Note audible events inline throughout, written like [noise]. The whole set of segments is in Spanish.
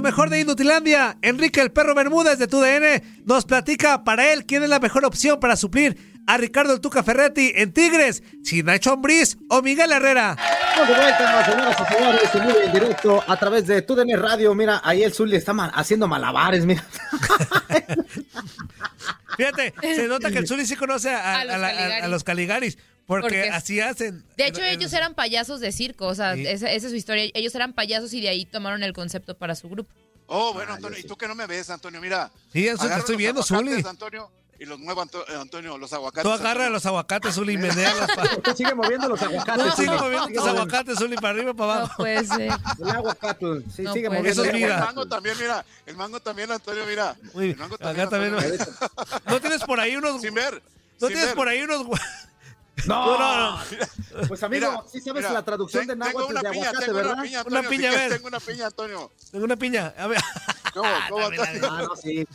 Lo mejor de Inutilandia, Enrique el Perro Bermúdez de TUDN nos platica para él quién es la mejor opción para suplir a Ricardo el Tuca Ferretti en Tigres, si Nacho Ambriz o Miguel Herrera. Estamos de vuelta, señoras y señores, en vivo y en directo a través de TUDN Radio. Mira, ahí el Zuli está ma- haciendo malabares, mira. [laughs] Fíjate, se nota que el Zuli sí conoce a, A los a la- a- Caligaris. a los Caligaris, porque, Porque- así hacen. De hecho, ellos eran payasos de circo, o sea, Sí. esa, esa es su historia. Ellos eran payasos y de ahí tomaron el concepto para su grupo. Oh, bueno, Antonio, y tú que no me ves, Antonio, mira. Sí, eso te estoy los viendo, aguacates, Zuli. Antonio, y los muevo, Anto- eh, Antonio, los aguacates. Tú agarra los aguacates, Zuli, y menealas para... Usted sigue moviendo los aguacates. Tú sigue moviendo tus aguacates, Zuli, para arriba y para No abajo. puede ser. El aguacate, sí, No, sigue moviendo. Eso es el mango también, mira. El mango también, Antonio, mira. Uy, el mango acá también. Antonio. [laughs] ¿No tienes por ahí unos... Sin ver. ¿No sin tienes ver. por ahí unos... No, No, no, Pues amigo, Mira, sí sabes mira, la traducción de ten- tengo náhuatl una de piña, aguacate, tengo ¿verdad? Una piña, Una Antonio, piña, si a quieres, ver. Tengo una piña, Antonio. Tengo una piña. A ver. ¿Cómo, cómo, la Antonio? Ah, no, sí.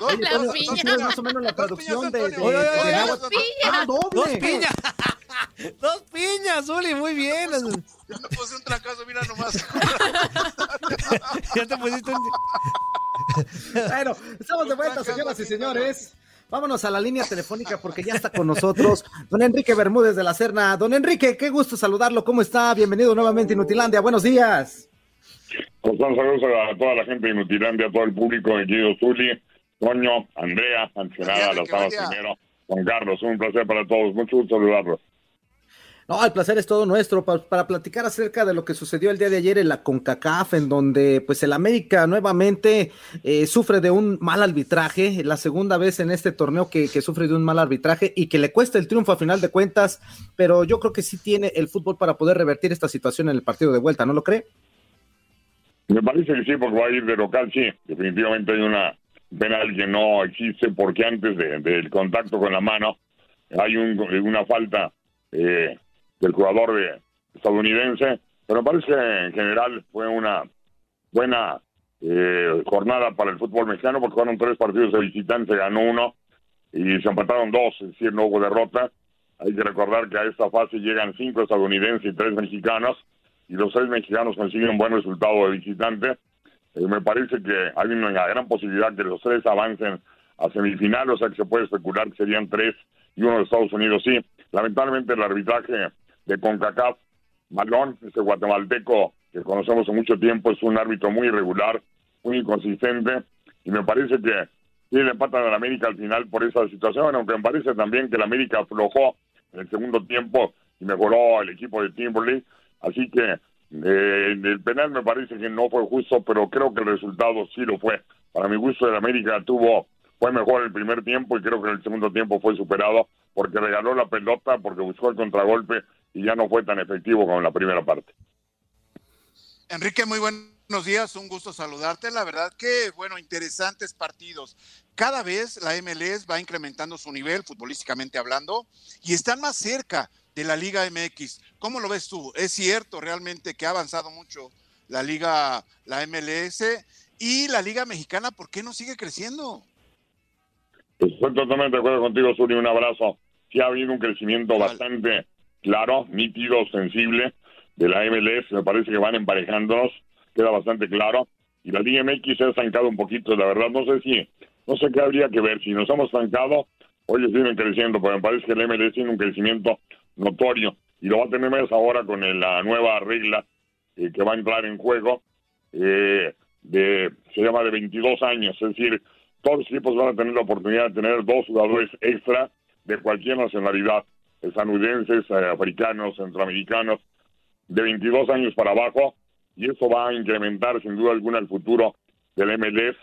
Dos, La Toño, piña. ¿tú sabes más o menos la traducción de, piñas, de, Antonio. Oye, de oye, náhuatl? dos piñas. Ah, doble. Dos [laughs] piñas. Dos piñas, Zuli, muy bien. Yo me puse un trancazo, mira nomás. [laughs] Ya te pusiste un... Bueno, estamos de vuelta, señoras y señores. Vámonos a la línea telefónica porque ya está con nosotros don Enrique Bermúdez de la Serna. Don Enrique, qué gusto saludarlo. ¿Cómo está? Bienvenido nuevamente a Inutilandia. Buenos días. Pues un saludo a toda la gente de Inutilandia, a todo el público, de Guido Zuli, Toño, Andrea, Ancenada, Vaya, Las vaya. primero, Juan Carlos, un placer para todos, mucho gusto saludarlos. No, el placer es todo nuestro pa- para platicar acerca de lo que sucedió el día de ayer en la CONCACAF, en donde pues el América nuevamente eh, sufre de un mal arbitraje, la segunda vez en este torneo que, que sufre de un mal arbitraje y que le cuesta el triunfo a final de cuentas, pero yo creo que sí tiene el fútbol para poder revertir esta situación en el partido de vuelta, ¿no lo cree? Me parece que sí, porque va a ir de local, sí, definitivamente hay una penal que no existe porque antes de- del contacto con la mano hay un- una falta eh, del jugador de estadounidense, pero me parece que en general fue una buena eh, jornada para el fútbol mexicano porque fueron tres partidos de visitante, ganó uno y se empataron dos, es decir, no hubo derrota. Hay que recordar que a esta fase llegan cinco estadounidenses y tres mexicanos y los seis mexicanos consiguen un buen resultado de visitante. Eh, me parece que hay una gran posibilidad que los tres avancen a semifinal, o sea que se puede especular que serían tres y uno de Estados Unidos sí. Lamentablemente el arbitraje de CONCACAF, Malón, ese guatemalteco que conocemos hace mucho tiempo, es un árbitro muy irregular, muy inconsistente y me parece que sí le empatan a la América al final por esa situación, aunque me parece también que la América aflojó en el segundo tiempo y mejoró el equipo de Timberlake, así que eh, el penal me parece que no fue justo, pero creo que el resultado sí lo fue. Para mi gusto, el América tuvo fue mejor el primer tiempo y creo que en el segundo tiempo fue superado porque regaló la pelota, porque buscó el contragolpe y ya no fue tan efectivo como en la primera parte. Enrique, muy buenos días, un gusto saludarte. La verdad que, bueno, interesantes partidos. Cada vez la MLS va incrementando su nivel, futbolísticamente hablando, y están más cerca de la Liga MX. ¿Cómo lo ves tú? ¿Es cierto realmente que ha avanzado mucho la Liga, la MLS y la Liga Mexicana? ¿Por qué no sigue creciendo? Estoy totalmente de acuerdo contigo, Suri. Un abrazo. Sí ha habido un crecimiento Vale. bastante claro, nítido, sensible de la MLS. Me parece que van emparejándonos. Queda bastante claro. Y la Liga se ha estancado un poquito. La verdad, no sé si, no sé qué habría que ver. Si nos hemos estancado, oye, siguen creciendo, pero me parece que la MLS tiene un crecimiento notorio. Y lo va a tener más ahora con la nueva regla eh, que va a entrar en juego. eh, de, se llama de 22 años. Es decir, todos los equipos van a tener la oportunidad de tener dos jugadores extra de cualquier nacionalidad, estadounidenses, eh, africanos, centroamericanos, de 22 años para abajo, y eso va a incrementar sin duda alguna el futuro del MLS,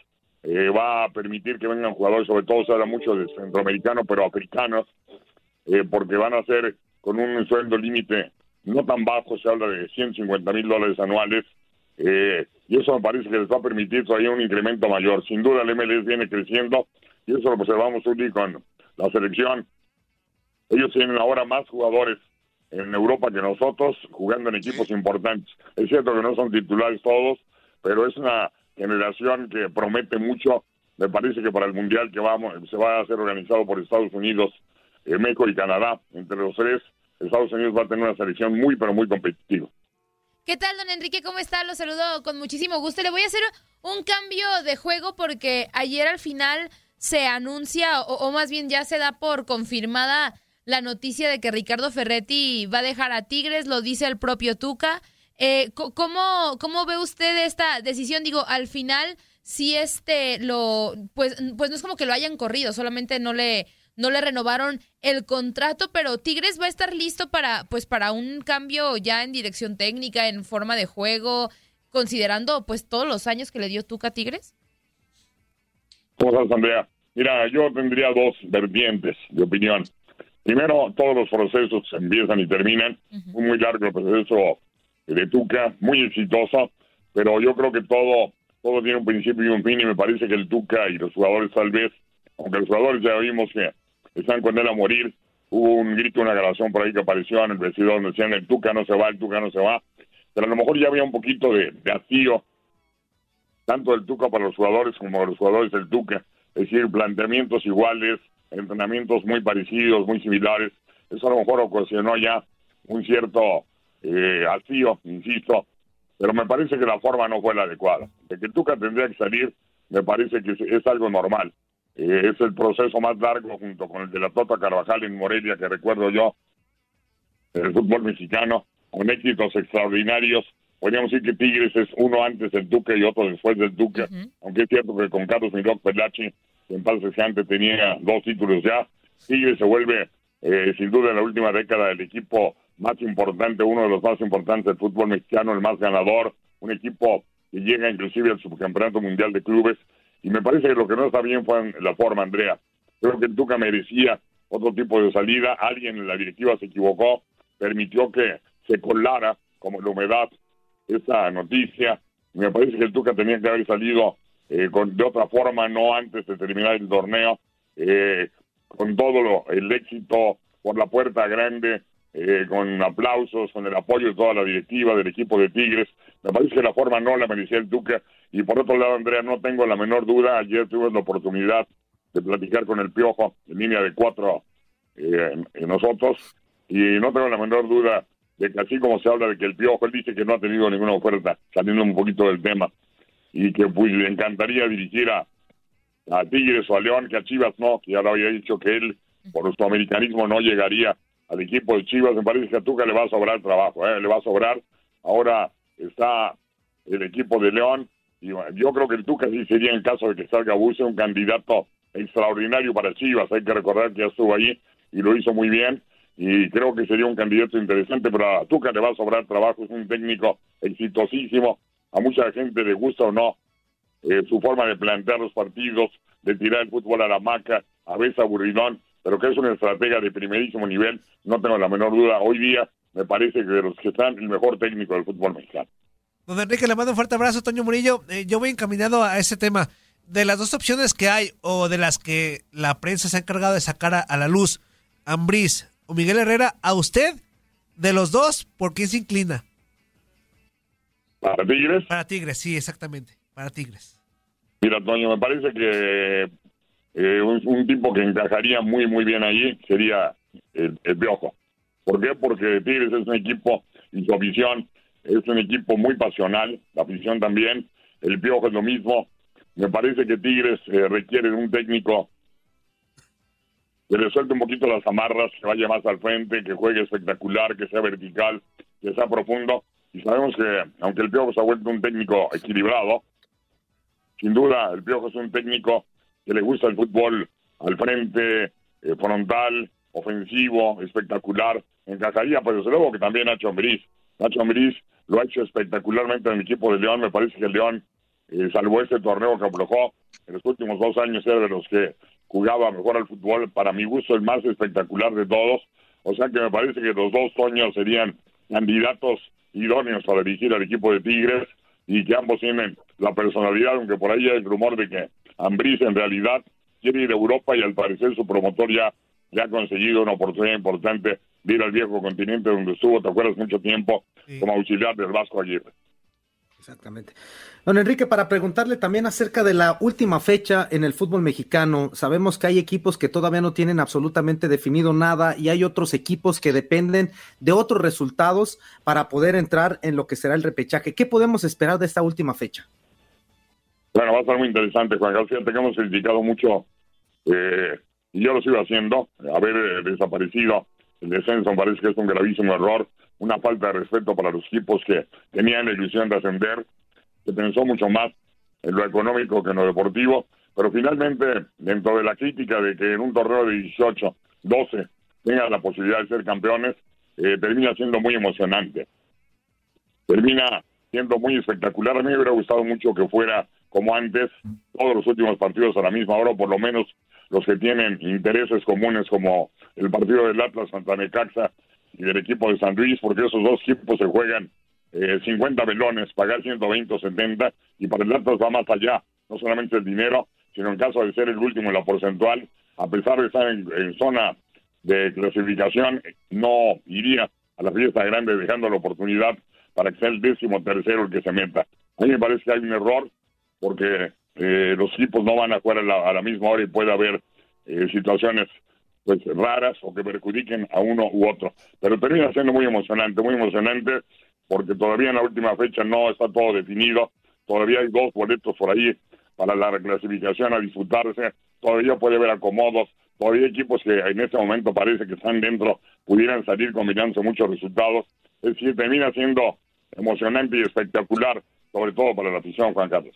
eh, va a permitir que vengan jugadores, sobre todo se habla mucho de centroamericanos, pero africanos, eh, porque van a ser con un sueldo límite no tan bajo, se habla de 150 mil dólares anuales, eh, y eso me parece que les va a permitir todavía un incremento mayor. Sin duda el MLS viene creciendo y eso lo observamos hoy con la selección. Ellos tienen ahora más jugadores en Europa que nosotros jugando en equipos importantes. Es cierto que no son titulares todos, pero es una generación que promete mucho. Me parece que para el Mundial que vamos se va a hacer organizado por Estados Unidos, eh, México y Canadá, entre los tres, Estados Unidos va a tener una selección muy, pero muy competitiva. ¿Qué tal, don Enrique? ¿Cómo está? Lo saludo con muchísimo gusto. Le voy a hacer un cambio de juego porque ayer al final se anuncia, o, más bien ya se da por confirmada la noticia de que Ricardo Ferretti va a dejar a Tigres, lo dice el propio Tuca. Eh, ¿cómo, ¿Cómo ve usted esta decisión? Digo, al final, si este lo, pues, pues no es como que lo hayan corrido, solamente no le, no le renovaron el contrato, pero Tigres va a estar listo para, pues, para un cambio ya en dirección técnica, en forma de juego, considerando pues todos los años que le dio Tuca a Tigres. ¿Cómo estás, Andrea? Mira, yo tendría dos vertientes de opinión. Primero, todos los procesos empiezan y terminan. Muy largo el proceso de Tuca, muy exitoso, pero yo creo que todo, todo tiene un principio y un fin y me parece que el Tuca y los jugadores tal vez, aunque los jugadores ya vimos que están con él a morir. Hubo un grito, una grabación por ahí que apareció en el vestidor donde decían el Tuca no se va, el Tuca no se va. Pero a lo mejor ya había un poquito de, de hastío, tanto del Tuca para los jugadores como los jugadores del Tuca. Es decir, planteamientos iguales, entrenamientos muy parecidos, muy similares. Eso a lo mejor ocasionó ya un cierto eh, hastío, insisto. Pero me parece que la forma no fue la adecuada. De que Tuca tendría que salir, me parece que es algo normal. Eh, es el proceso más largo junto con el de la Tota Carvajal en Morelia que recuerdo yo el fútbol mexicano con éxitos extraordinarios podríamos decir que Tigres es uno antes del Duque y otro después del Duque aunque es cierto que con Carlos Miró Pelachi en paz antes tenía dos títulos ya Tigres se vuelve eh, sin duda en la última década el equipo más importante uno de los más importantes del fútbol mexicano el más ganador un equipo que llega inclusive al subcampeonato mundial de clubes y me parece que lo que no está bien fue la forma, Andrea. Creo que el Tuca merecía otro tipo de salida. Alguien en la directiva se equivocó, permitió que se colara como la humedad esa noticia. Y me parece que el Tuca tenía que haber salido eh, con, de otra forma, no antes de terminar el torneo, eh, con todo lo, el éxito por la puerta grande, eh, con aplausos, con el apoyo de toda la directiva del equipo de Tigres. Me parece que la forma no la merecía el Tuca. Y por otro lado, Andrea, no tengo la menor duda. Ayer tuve la oportunidad de platicar con el Piojo en línea de cuatro eh, en nosotros. Y no tengo la menor duda de que así como se habla de que el Piojo, él dice que no ha tenido ninguna oferta, saliendo un poquito del tema, y que pues le encantaría dirigir a, Tigres o a León, que a Chivas no, que ya lo había dicho que él, por su americanismo, no llegaría al equipo de Chivas. Me parece que a Tuca le va a sobrar trabajo, ¿eh? le va a sobrar. Ahora está el equipo de León. Y yo creo que el Tuca sí sería en caso de que salga Buse un candidato extraordinario para Chivas. Hay que recordar que ya estuvo ahí y lo hizo muy bien. Y creo que sería un candidato interesante, pero a Tuca le va a sobrar trabajo. Es un técnico exitosísimo. A mucha gente le gusta o no eh, su forma de plantear los partidos, de tirar el fútbol a la maca, a veces aburridón pero que es una estratega de primerísimo nivel, no tengo la menor duda. Hoy día me parece que de los que están, el mejor técnico del fútbol mexicano. Don Enrique, le mando un fuerte abrazo, Toño Murillo. Eh, yo voy encaminado a ese tema. De las dos opciones que hay, o de las que la prensa se ha encargado de sacar a, la luz, Ambriz o Miguel Herrera, a usted, de los dos, ¿por quién se inclina? ¿Para Tigres? Para Tigres, sí, exactamente. Para Tigres. Mira, Toño, me parece que eh, un, tipo que encajaría muy, muy bien allí sería el, el Piojo. ¿Por qué? Porque Tigres es un equipo y su afición es un equipo muy pasional, la afición también, el Piojo es lo mismo. Me parece que Tigres eh, requiere de un técnico que le suelte un poquito las amarras, que vaya más al frente, que juegue espectacular, que sea vertical, que sea profundo. Y sabemos que, aunque el Piojo se ha vuelto un técnico equilibrado, sin duda el Piojo es un técnico que le gusta el fútbol al frente, eh, frontal, ofensivo, espectacular. Encajaría, pero desde luego que también Nacho Ambriz. Nacho Ambriz lo ha hecho espectacularmente en el equipo de León. Me parece que el León, eh, salvo este torneo que aflojó, en los últimos dos años era de los que jugaba mejor al fútbol. Para mi gusto, el más espectacular de todos. O sea que me parece que los dos Toños serían candidatos idóneos para dirigir al equipo de Tigres. y que ambos tienen la personalidad, aunque por ahí hay el rumor de que Ambriz en realidad quiere ir a Europa y al parecer su promotor ya, ya ha conseguido una oportunidad importante de ir al viejo continente donde estuvo, te acuerdas, mucho tiempo como auxiliar del Vasco Aguirre. Exactamente. Don Enrique, para preguntarle también acerca de la última fecha en el fútbol mexicano, sabemos que hay equipos que todavía no tienen absolutamente definido nada y hay otros equipos que dependen de otros resultados para poder entrar en lo que será el repechaje. ¿Qué podemos esperar de esta última fecha? Bueno, va a ser muy interesante, Juan García. Te hemos criticado mucho, eh, y yo lo sigo haciendo, haber eh, desaparecido el descenso. Parece que es un gravísimo error una falta de respeto para los equipos que tenían la ilusión de ascender, se pensó mucho más en lo económico que en lo deportivo, pero finalmente, dentro de la crítica de que en un torneo de 18, 12 tengan la posibilidad de ser campeones, eh, termina siendo muy emocionante. Termina siendo muy espectacular. A mí me hubiera gustado mucho que fuera como antes, todos los últimos partidos a la misma hora, por lo menos los que tienen intereses comunes como el partido del Atlas Santa Necaxa y del equipo de San Luis, porque esos dos equipos se juegan eh, 50 velones, pagar 120 o 70, y para el Atlas va más allá, no solamente el dinero, sino en caso de ser el último en la porcentual, a pesar de estar en, zona de clasificación, no iría a la fiesta grande dejando la oportunidad para que sea el décimo tercero el que se meta. A mí me parece que hay un error, porque eh, los equipos no van a jugar a la, misma hora y puede haber eh, situaciones pues raras o que perjudiquen a uno u otro. Pero termina siendo muy emocionante, muy emocionante, porque todavía en la última fecha no está todo definido, todavía hay dos boletos por ahí para la reclasificación a disfrutarse, todavía puede haber acomodos, todavía equipos que en este momento parece que están dentro, pudieran salir combinándose muchos resultados, es decir, termina siendo emocionante y espectacular, sobre todo para la afición, Juan Carlos.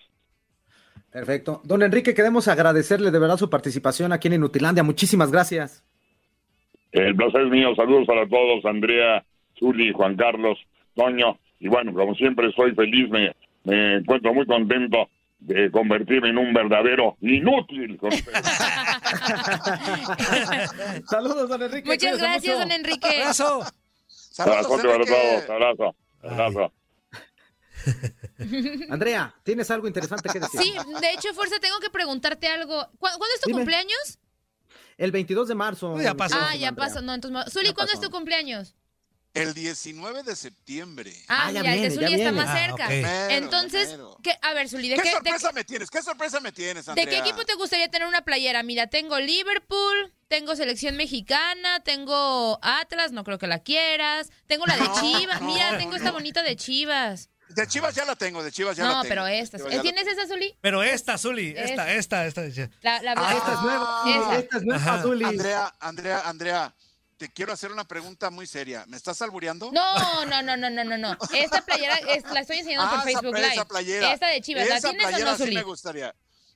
Perfecto. Don Enrique, queremos agradecerle de verdad su participación aquí en Inutilandia. Muchísimas gracias. El placer es mío. Saludos para todos, Andrea, Zuli, Juan Carlos, Toño. Y bueno, como siempre, soy feliz, me, me encuentro muy contento de convertirme en un verdadero inútil. [laughs] [laughs] Saludos, don Enrique. Muchas gracias, don Enrique. Abrazo. Saludos, Abrazo, abrazo, abrazo. [laughs] Andrea, ¿tienes algo interesante que decir? Sí, de hecho, Fuerza, tengo que preguntarte algo. ¿Cuándo es tu cumpleaños? El 22 de marzo. Ya pasó. Ah, ya pasó. No, entonces, Zuli, ¿cuándo es tu cumpleaños? El 19 de septiembre. Ah, ah ya mira, el de Zuli está más cerca. Ah, Entonces, ¿qué? a ver, Zuli, ¿de qué, sorpresa me tienes? ¿Qué sorpresa me tienes, Andrea? ¿De qué equipo te gustaría tener una playera? Mira, tengo Liverpool, tengo selección mexicana, tengo Atlas, no creo que la quieras, tengo la de Chivas, mira, tengo esta bonita de Chivas. De Chivas ya la tengo, de Chivas ya la tengo. No, pero esta. ¿Tienes esa, Zuli? Pero esta, Zuli. Esta, esta, esta. La, la ah, esta es nueva. Esta es nueva, Zuli. Andrea, Andrea, Andrea. Te quiero hacer una pregunta muy seria. ¿Me estás albureando? No, no, no, no, no, no, no. Esta playera la estoy enseñando por ah, Facebook Live. Esa playera. Esta de Chivas. ¿La tienes playera o no, Zuli? Sí me gustaría.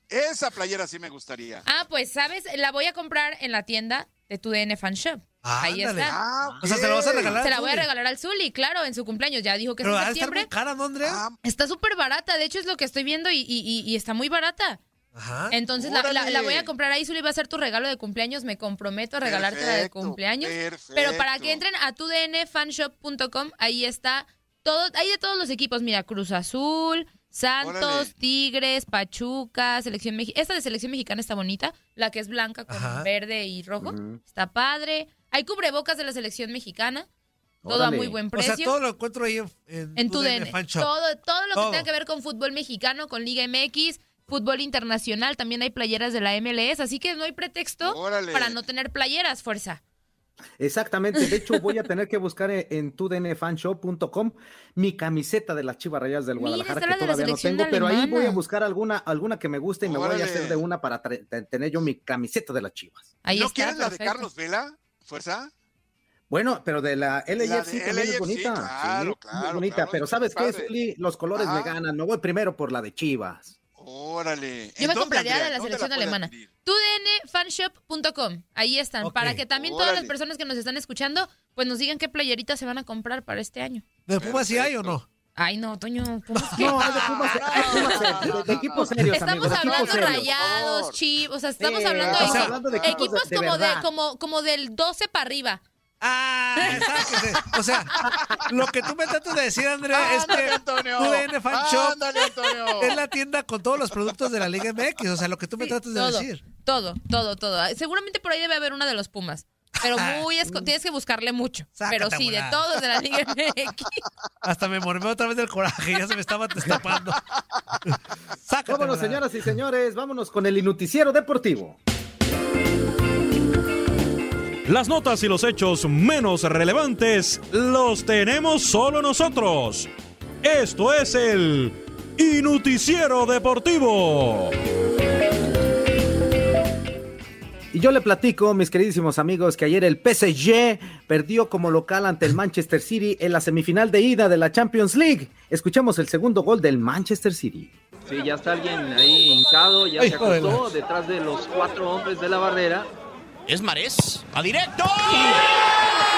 Esa playera sí me gustaría. Ah, pues, ¿sabes? La voy a comprar en la tienda de tu DN Fan Shop. Ahí está. Ah, o sea, ¿se la vas a regalar? Se la voy a regalar al Zuli, claro, en su cumpleaños. Ya dijo que es en septiembre. Está cara, ¿no, Andrea? Ah. Está súper barata. De hecho, es lo que estoy viendo y, y, y está muy barata. Ajá. Entonces la, la, voy a comprar ahí, Zuli va a ser tu regalo de cumpleaños, me comprometo a regalarte la de cumpleaños. Pero para que entren a tudnfanshop.com, ahí está todo, hay de todos los equipos, mira, Cruz Azul, Santos, Tigres, Pachuca, Selección Mexicana. Esta de Selección Mexicana está bonita, la que es blanca con verde y rojo. Está padre. Hay cubrebocas de la Selección Mexicana. Todo a muy buen precio. O sea, todo lo encuentro ahí en, tu DN. Todo, todo lo que tenga que ver con fútbol mexicano, con Liga MX, fútbol internacional. También hay playeras de la MLS. Así que no hay pretexto para no tener playeras, fuerza. Exactamente, de hecho voy a [laughs] tener que buscar en, tudnfanshow.com mi camiseta de las Chivas Rayas del Guadalajara que todavía no tengo, pero ahí voy a buscar alguna alguna que me guste y me voy a hacer de una para tener yo mi camiseta de las Chivas. Ahí ¿No quieres la de Carlos Vela? ¿Fuerza? Bueno, pero de la LAFC también es bonita. Claro, claro, bonita, pero ¿sabes qué, Los colores me ganan. No voy primero por la de Chivas. Órale. Yo me compraría de la selección alemana. tudnfanshop.com. Ahí están. Para que también todas las personas que nos están escuchando, pues nos digan qué playeritas se van a comprar para este año. ¿De Pumas sí hay o no? Ay, no, Toño, Pumas. No, de Pumas, de, de equipos serios, Estamos hablando de rayados, chivos, o sea, estamos hablando, de, equipos, como, de, como, como del 12 para arriba. Ah. O sea, lo que tú me tratas de decir, André, es que Ándale, Antonio. TUDN Fan Shop Ándale, Antonio. es la tienda con todos los productos de la Liga MX. O sea, lo que tú me Sí, tratas de todo, decir. Todo, todo, todo. Seguramente por ahí debe haber una de los Pumas. Pero [laughs] muy tienes que buscarle mucho. Sácate pero a sí, de todos de la Liga [laughs] MX. Hasta me mormé otra vez del coraje, ya se me estaba destapando. [laughs] Sácate. Vámonos, volar. señoras y señores, vámonos con el Inuticiero Deportivo. Las notas y los hechos menos relevantes los tenemos solo nosotros. Esto es el Inuticiero Deportivo. Y yo le platico, mis queridísimos amigos, que ayer el PSG perdió como local ante el Manchester City en la semifinal de ida de la Champions League. Escuchemos el segundo gol del Manchester City. Sí, ya está alguien ahí hincado, ya se acostó detrás de los cuatro hombres de la barrera. Es Marés. A directo. ¡Gol!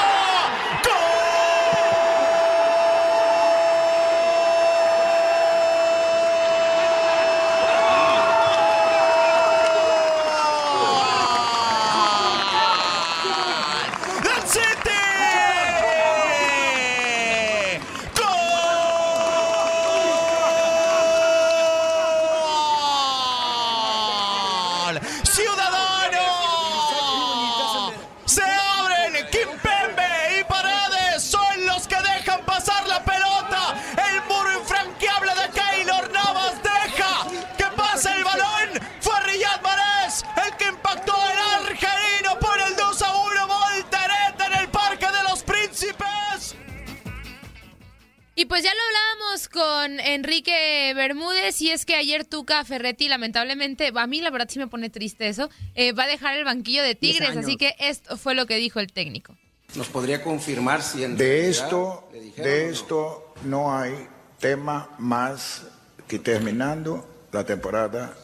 Con Enrique Bermúdez y es que ayer Tuca Ferretti lamentablemente, a mí la verdad sí me pone triste eso, eh, va a dejar el banquillo de Tigres, así que esto fue lo que dijo el técnico. ¿Nos podría confirmar si en De esto, de no? esto no hay tema más que terminando la temporada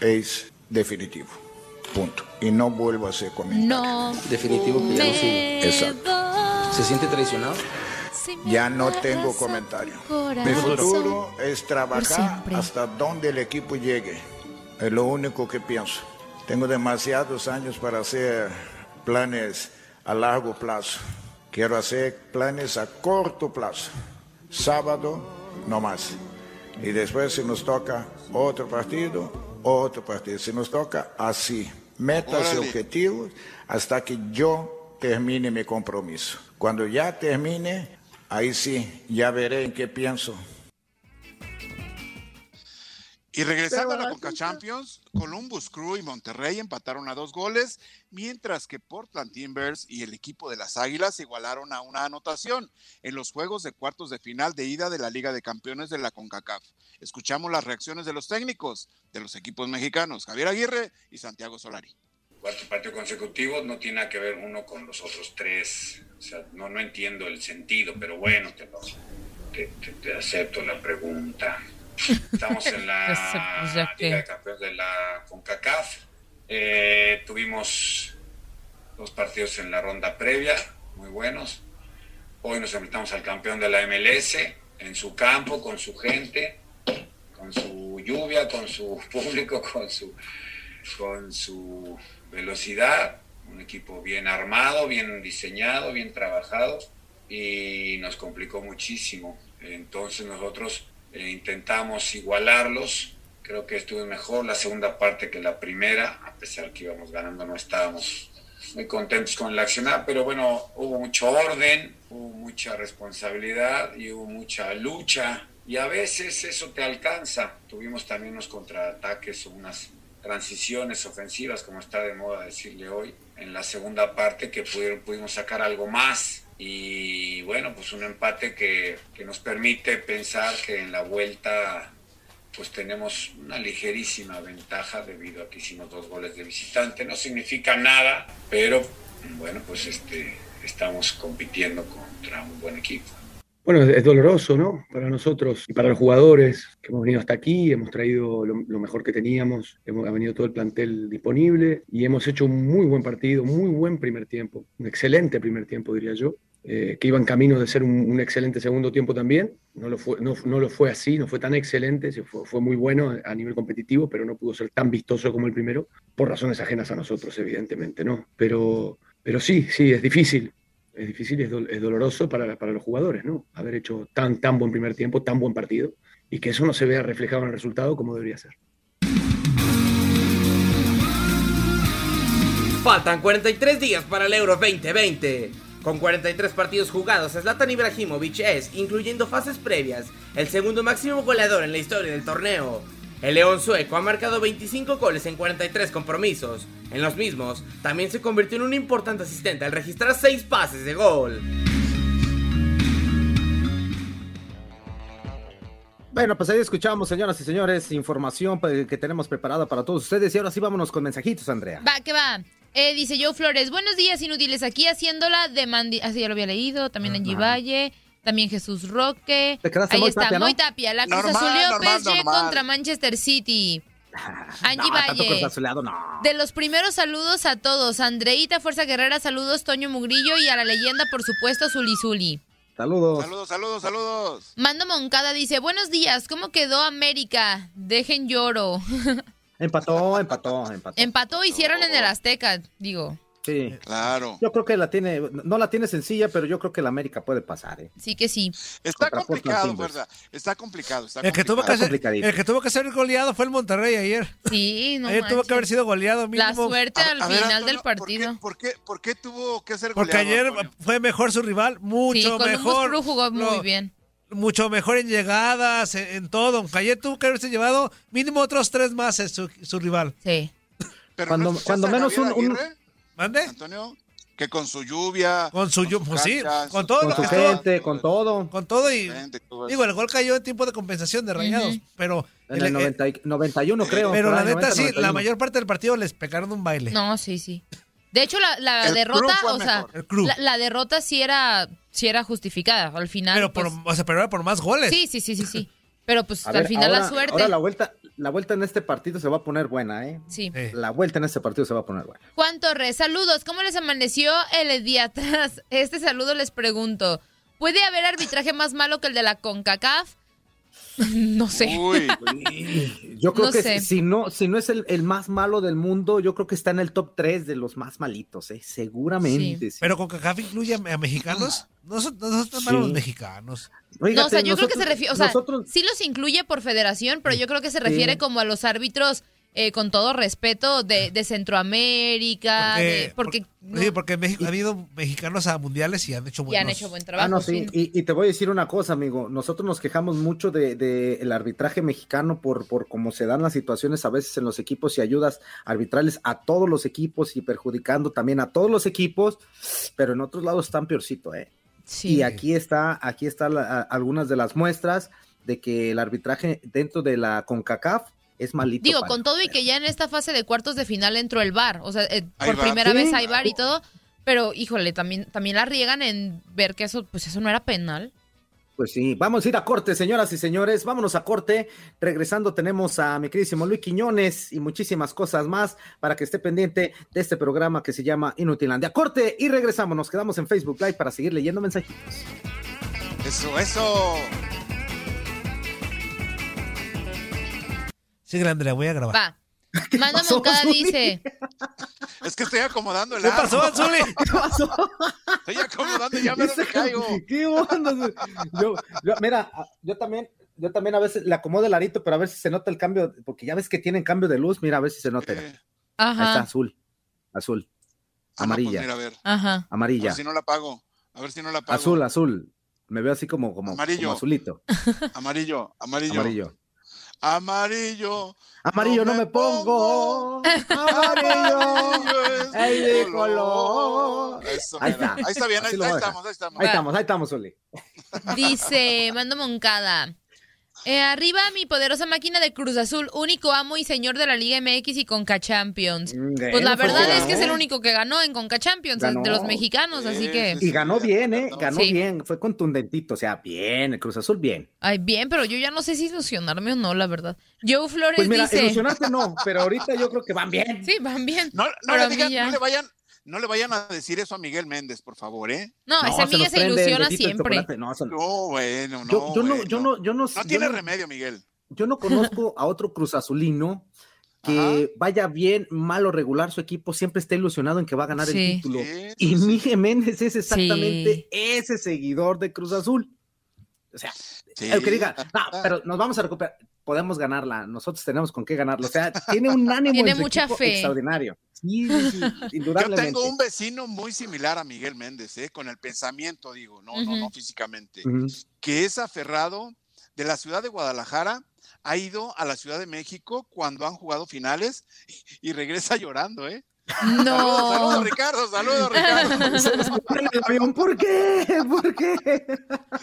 es definitivo. Punto. Y no vuelvo a hacer comentarios. No. Definitivo que ya no sigue. Exacto. ¿Se siente traicionado? Si me Ya no tengo comentario. Mi futuro es trabajar hasta donde el equipo llegue. Es lo único que pienso. Tengo demasiados años para hacer planes a largo plazo. Quiero hacer planes a corto plazo. Sábado, no más. Y después si nos toca otro partido, otro partido. Si nos toca así. Metas y objetivos hasta que yo termine mi compromiso. Cuando ya termine, ahí sí, ya veré en qué pienso. Y regresando a la Conca Champions, Columbus Crew y Monterrey empataron a dos goles, mientras que Portland Timbers y el equipo de las Águilas igualaron a una anotación en los juegos de cuartos de final de ida de la Liga de Campeones de la CONCACAF. Escuchamos las reacciones de los técnicos de los equipos mexicanos, Javier Aguirre y Santiago Solari. cuarto partido consecutivo no tiene nada que ver uno con los otros tres. O sea, no, no entiendo el sentido, pero bueno, te, lo- te, te- te acepto la pregunta. Estamos en la [laughs] Pues, Liga de Campeones de la CONCACAF. Eh, tuvimos dos partidos en la ronda previa, muy buenos. Hoy nos enfrentamos al campeón de la MLS en su campo, con su gente, con su lluvia, con su [laughs] público, con su con su velocidad, un equipo bien armado, bien diseñado, bien trabajado y nos complicó muchísimo. Entonces nosotros eh, intentamos igualarlos, creo que estuvo mejor la segunda parte que la primera, a pesar que íbamos ganando, no estábamos muy contentos con la accionar, pero bueno, hubo mucho orden, hubo mucha responsabilidad y hubo mucha lucha y a veces eso te alcanza. Tuvimos también unos contraataques o unas transiciones ofensivas, como está de moda decirle hoy, en la segunda parte que pudieron, pudimos sacar algo más. Y bueno, pues un empate que, que nos permite pensar que en la vuelta pues tenemos una ligerísima ventaja debido a que hicimos dos goles de visitante. No significa nada, pero bueno, pues este, estamos compitiendo contra un buen equipo. Bueno, es doloroso, ¿no? Para nosotros y para los jugadores que hemos venido hasta aquí, hemos traído lo, mejor que teníamos, hemos ha venido todo el plantel disponible y hemos hecho un muy buen partido, muy buen primer tiempo, un excelente primer tiempo, diría yo, eh, que iba en camino de ser un, excelente segundo tiempo también. No lo, fue, no, lo fue así, no fue tan excelente, sí fue, fue muy bueno a nivel competitivo, pero no pudo ser tan vistoso como el primero, por razones ajenas a nosotros, evidentemente, ¿no? Pero, pero sí, sí, es difícil. Es difícil es doloroso para, para los jugadores, ¿no? Haber hecho tan, tan buen primer tiempo, tan buen partido, y que eso no se vea reflejado en el resultado como debería ser. Faltan 43 días para el Euro 2020. Con 43 partidos jugados, Zlatan Ibrahimovic es, incluyendo fases previas, el segundo máximo goleador en la historia del torneo. El León sueco ha marcado 25 goles en 43 compromisos. En los mismos, también se convirtió en un importante asistente al registrar 6 pases de gol. Bueno, pues ahí escuchamos, señoras y señores, información pues, que tenemos preparada para todos ustedes. Y ahora sí vámonos con mensajitos, Andrea. Va, que va. Eh, dice Joe Flores, buenos días inútiles, aquí haciéndola de Mandi... Así ya lo había leído, también Angie Valle, también Jesús Roque. Ahí muy está, tapia, ¿no? muy tapia. La Cruz Normal, Azulió normal, PSG normal. contra Manchester City. Angie No, Valle. no. De los primeros saludos a todos. Andreita Fuerza Guerrera, saludos Toño Mugrillo y a la leyenda, por supuesto, Zuli Zuli. Saludos. Saludos, saludos, saludos. Mando Moncada dice, buenos días, ¿cómo quedó América? Dejen lloro. [laughs] Empató, empató, empató. Empató y cierran en el Azteca, digo. Sí. Claro. Yo creo que la tiene, no la tiene sencilla, pero yo creo que la América puede pasar, ¿eh? Sí que sí. Está Contra complicado. ¿verdad? Está complicado, está El que, tuvo que el que tuvo que ser goleado fue el Monterrey ayer. Sí, [laughs] no Ayer tuvo que haber sido goleado mínimo. La suerte al A final Antonio, del partido. ¿Por qué, por qué tuvo que ser Porque goleado, ayer Antonio? fue mejor su rival, mucho Sí, Columbus mejor. Jugó muy Lo- bien. Mucho mejor en llegadas, en, en todo. Aunque ayer tuvo que haberse llevado mínimo otros tres más en su, su rival. Sí. Pero Cuando- ¿no escuchaste cuando a menos un- un- ¿Mande? Antonio, que con su lluvia, Con su, sus pues sí, con todo Con lo su que gente, con todo. con todo y gente, todo digo, el gol cayó en tiempo de compensación de Rayados, pero En el el- 90 y- 91, creo. pero la neta 90, sí, la 91. mayor parte del partido les pegaron un baile. No, sí, sí. De hecho, la, la derrota, o sea, mejor. El club. la, la derrota sí era, sí era justificada. Al final. Pero por, pues, o sea, pero era por más goles. sí, sí, sí, sí, sí. Pero pues A al ver, final ahora, la suerte. Ahora la vuelta, la vuelta en este partido se va a poner buena, ¿eh? Sí. La vuelta en este partido se va a poner buena. Juan Torres, saludos. ¿Cómo les amaneció el día atrás? Este saludo les pregunto. ¿Puede haber arbitraje más malo que el de la CONCACAF? [laughs] no sé. Uy, [laughs] Yo creo No que sé. si no, si no es el, el más malo del mundo, yo creo que está en el top 3 de los más malitos, ¿eh? Seguramente. sí. Pero con CACAF incluye a, a mexicanos. No son, no son tan malos los mexicanos. no, o sea, yo creo que se refiere, o sea, nosotros- sí los incluye por federación, pero yo creo que se refiere Sí. como a los árbitros, eh, con todo respeto, de, de Centroamérica, de- porque, Sí, porque en México ha habido mexicanos a mundiales y han hecho y buenos. han hecho buen trabajo. Ah, no, sí. sí. Y, y te voy a decir una cosa, amigo. Nosotros nos quejamos mucho del de, el arbitraje mexicano por, por cómo se dan las situaciones a veces en los equipos y ayudas arbitrales a todos los equipos y perjudicando también a todos los equipos, pero en otros lados están peorcito, ¿eh? Sí. Y aquí está, aquí están algunas de las muestras de que el arbitraje dentro de la CONCACAF es malito. Digo, para- con todo y que ya en esta fase de cuartos de final entró el VAR, o sea, eh, por primera Sí. vez hay VAR y todo, pero híjole, también, también la riegan en ver que eso, pues eso no era penal. Pues sí, vamos a ir a corte, señoras y señores, vámonos a corte. Regresando tenemos a mi queridísimo Luis Quiñones y muchísimas cosas más para que esté pendiente de este programa que se llama Inutilandia. Corte y regresamos, nos quedamos en Facebook Live para seguir leyendo mensajitos. Eso, eso. Sí, Andrea, voy a grabar. Va. [laughs] Pasó, Moncada Zuli? dice, Es que estoy acomodando el ¿Qué arma. pasó, Anzuli? [laughs] ¿Qué pasó? Estoy acomodando, ya me lo me caigo. ¿Qué onda? Yo, yo- mira, yo también, yo también a veces le acomodo el arito, pero a ver si se nota el cambio, porque ya ves que tienen cambio de luz, mira a ver si se nota. Ahí Ajá. está, azul, azul, amarilla, Pues mira, a ver. Ajá. A amarilla, ver si no la apago. A ver si no la apago. azul, azul. Me veo así como, como, Amarillo. como azulito, Amarillo, amarillo. amarillo. Amarillo. Amarillo no, me pongo. Amarillo. [laughs] De color. Eso, Ahí está. Ahí está bien, ahí, estamos, ahí estamos. Ahí estamos, ahí estamos, Uli. dice, Mando Moncada. Eh, arriba mi poderosa máquina de Cruz Azul, único amo y señor de la Liga MX y Conca Champions. Pues la verdad es que es el único que ganó en Conca Champions, Ganó. de los mexicanos, así que... Y ganó bien, ¿eh? Ganó Sí. bien, fue contundentito, o sea, bien, el Cruz Azul bien. Ay, bien, pero yo ya no sé si ilusionarme o no, la verdad. Joe Flores Pues mira, dice... ilusionarte no, pero ahorita yo creo que van bien. Sí, van bien. No, no, le digan- no le vayan, no le vayan a decir eso a Miguel Méndez, por favor, ¿eh? No, ese se amiga nos se ilusiona siempre. No, eso no. No, bueno, no. Yo, yo no, yo no, yo no, No tiene no- remedio, Miguel. Yo no conozco a otro Cruz Azulino que vaya bien, mal o regular su equipo, siempre está ilusionado en que va a ganar Sí. el título. Sí, y. Miguel Méndez es exactamente Sí. ese seguidor de Cruz Azul. O sea, Sí. el que diga, no, [laughs] pero nos vamos a recuperar, podemos ganarla, nosotros tenemos con qué ganarla. O sea, tiene un [laughs] ánimo Tiene en su mucha fe. extraordinario. Sí, sí, sí, [laughs] Yo tengo un vecino muy similar a Miguel Méndez, ¿eh? con el pensamiento, digo, no, no, no físicamente, Ujú. que es aferrado de la ciudad de Guadalajara, ha ido a la Ciudad de México cuando han jugado finales y, [laughs] y regresa llorando, ¿eh? Saludos, No. saludos, Ricardo, saludos, Ricardo. Se en el avión, ¿Por qué? ¿Por qué?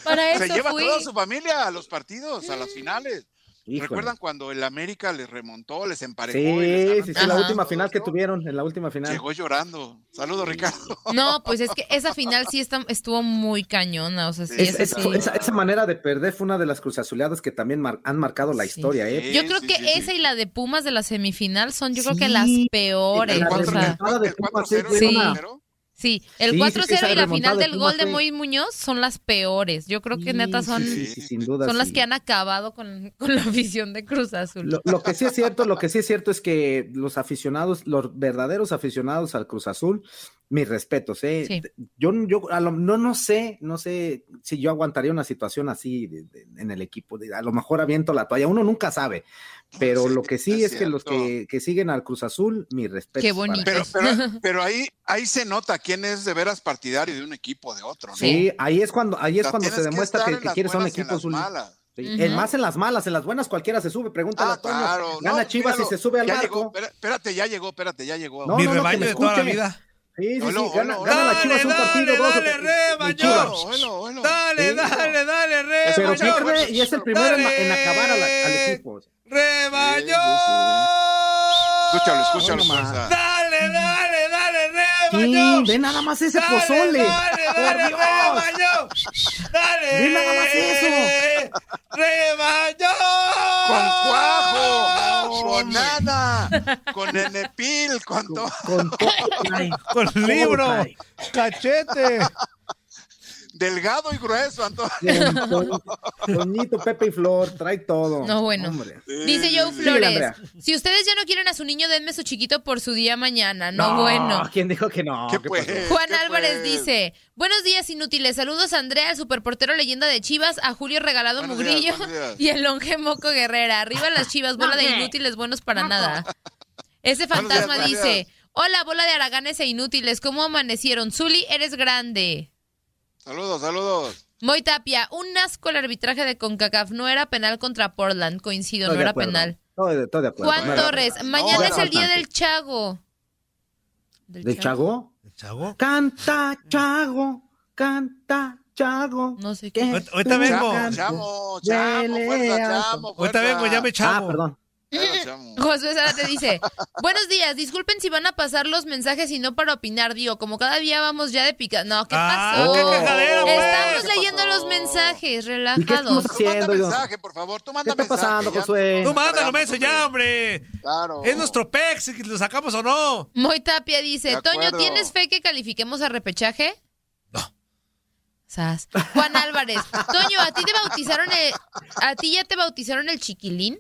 Para Se eso lleva fui. toda su familia a los partidos, a las finales. Híjole. ¿Recuerdan cuando el América les remontó, les emparejó? Sí, y les sí, sí, la última final que tuvieron, en la última final. Llegó llorando. Saludos, Ricardo. No, pues es que esa final sí está- estuvo muy cañona. O sea, sí, Es- sí. esa, esa manera de perder fue una de las cruzazuleadas que también mar- han marcado la Sí. historia, ¿eh? Yo creo sí, que sí, sí. esa y la de Pumas de la semifinal son, yo creo que las peores. La o sea, el Pumas 4-0 es Sí. el una- 4-0. Sí, el Sí, sí, 4-0 sí, esa y la final de del gol de Moy Muñoz son las peores. Yo creo que neta son, sin duda. son las que han acabado con, [laughs] con la afición de Cruz Azul. Lo, lo que sí es cierto, lo que sí es cierto es que los aficionados, los verdaderos aficionados al Cruz Azul, mis respetos, ¿eh? Yo, yo a lo- no, no sé, no sé si yo aguantaría una situación así de- de- en el equipo. de- a lo mejor aviento la toalla, uno nunca sabe. Pero Sí, lo que sí es es, que los que, que siguen al Cruz Azul, mi respeto. Qué bonito. Pero, pero, [laughs] pero ahí, ahí se nota quién es de veras partidario de un equipo o de otro, ¿no? Sí, ahí es cuando, ahí O es sea, cuando se demuestra que, que las quieres a un equipo azul. Sí, más en las malas, en las buenas cualquiera se sube, pregúntale Ah, a Toño. claro. Gana No, Chivas míralo, y se sube al barco. llegó, espérate, ya llegó, espérate, ya llegó. No, Mi no, no, que rebaño de toda la vida. Sí, sí, sí, gana, la Dale, Chivas un dale, partido, dale, rebaño. Dale, Sí. dale, dale, Pero rebaño. ¿qué cree? Y es el primero en, en acabar a la- al equipo. ¡Rebaño! Escúchalo, escúchalo, No, nomás. fuerza. Dale, dale, dale, Sí, rebaño. ve nada más ese Dale, pozole. Dale, dale, rebaño. Dale. Ve nada más eso. Rebaño. Con cuajo, con nana, con [laughs] enepil, con todo. Con todo. Con Todo libro. Cachete. Delgado y grueso, Antonio. Con Toñ- Toñito, Pepe y Flor, trae todo. No, bueno. Hombre. Dice Joe Flores, si ustedes ya no quieren a su niño, denme su chiquito por su día mañana. No, No, bueno. ¿Quién dijo que no? ¿Qué ¿Qué pues? Juan ¿Qué Álvarez pues? dice, buenos días inútiles, saludos a Andrea, el superportero leyenda de Chivas, a Julio Regalado Buenos Mugrillo días, buenos días. y el longe Moco Guerrera. Arriba las Chivas, bola de inútiles buenos para nada. Ese fantasma días, dice, hola bola de haraganes e inútiles, ¿cómo amanecieron? Zuli, eres grande. Saludos, saludos. Moy Tapia, un asco el arbitraje de CONCACAF, no era penal contra Portland, coincido, Estoy no de era acuerdo. penal. Estoy de, estoy de acuerdo. Juan Torres, penal. mañana No, es el día del Chago. ¿De Chago? Chavo. Canta, Chago, canta, Chago. No sé qué. Ahorita- ahorita vengo. Chamo, de chamo, fuerza, chamo, Ahorita fuerza. vengo, ya me Ah, chavo. perdón. [laughs] Josué Sara te dice, buenos días, disculpen si van a pasar los mensajes y no para opinar, digo, como cada día vamos ya de pica. No, ¿qué Ah, pasó? qué quejadera, pues. Estamos ¿Qué leyendo pasó? los mensajes, ¿Y qué relajados. estamos Tú manda haciendo? yo? mensaje, por favor. Tú ¿Qué manda está mensaje. pasando, ya. Josué? Tú mándalo, menso, ya, hombre. Claro. Es nuestro pex, si lo sacamos o no. Moy Tapia dice, Toño. ¿tienes fe que califiquemos a repechaje? No. Juan Álvarez, Toño, ¿a ti te bautizaron el, a ti ya te bautizaron el chiquilín?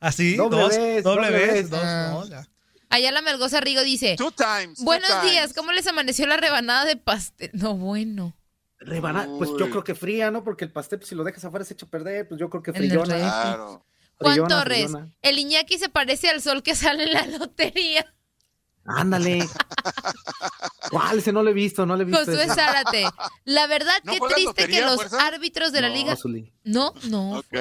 Así, Doble dos, vez, doble doble vez, vez. dos, Ah. no, ya. Ayala Melgoza Rigo dice, Two times. two buenos times. días, ¿cómo les amaneció la rebanada de pastel? No, bueno. Rebana- pues yo Uy. creo que fría, ¿no? Porque el pastel, pues, si lo dejas afuera, se echa a perder. Pues yo creo que frillona. Claro. Juan Frillona, Torres, frillona. el Iñaki se parece al sol que sale en la lotería. Ándale. [laughs] ¿Cuál? Ese no lo he visto, no lo he visto. Josué ese. Zárate, la verdad, ¿No qué triste que lotería, los fuerza? árbitros de la No, liga... Zuli. No, no. Ok.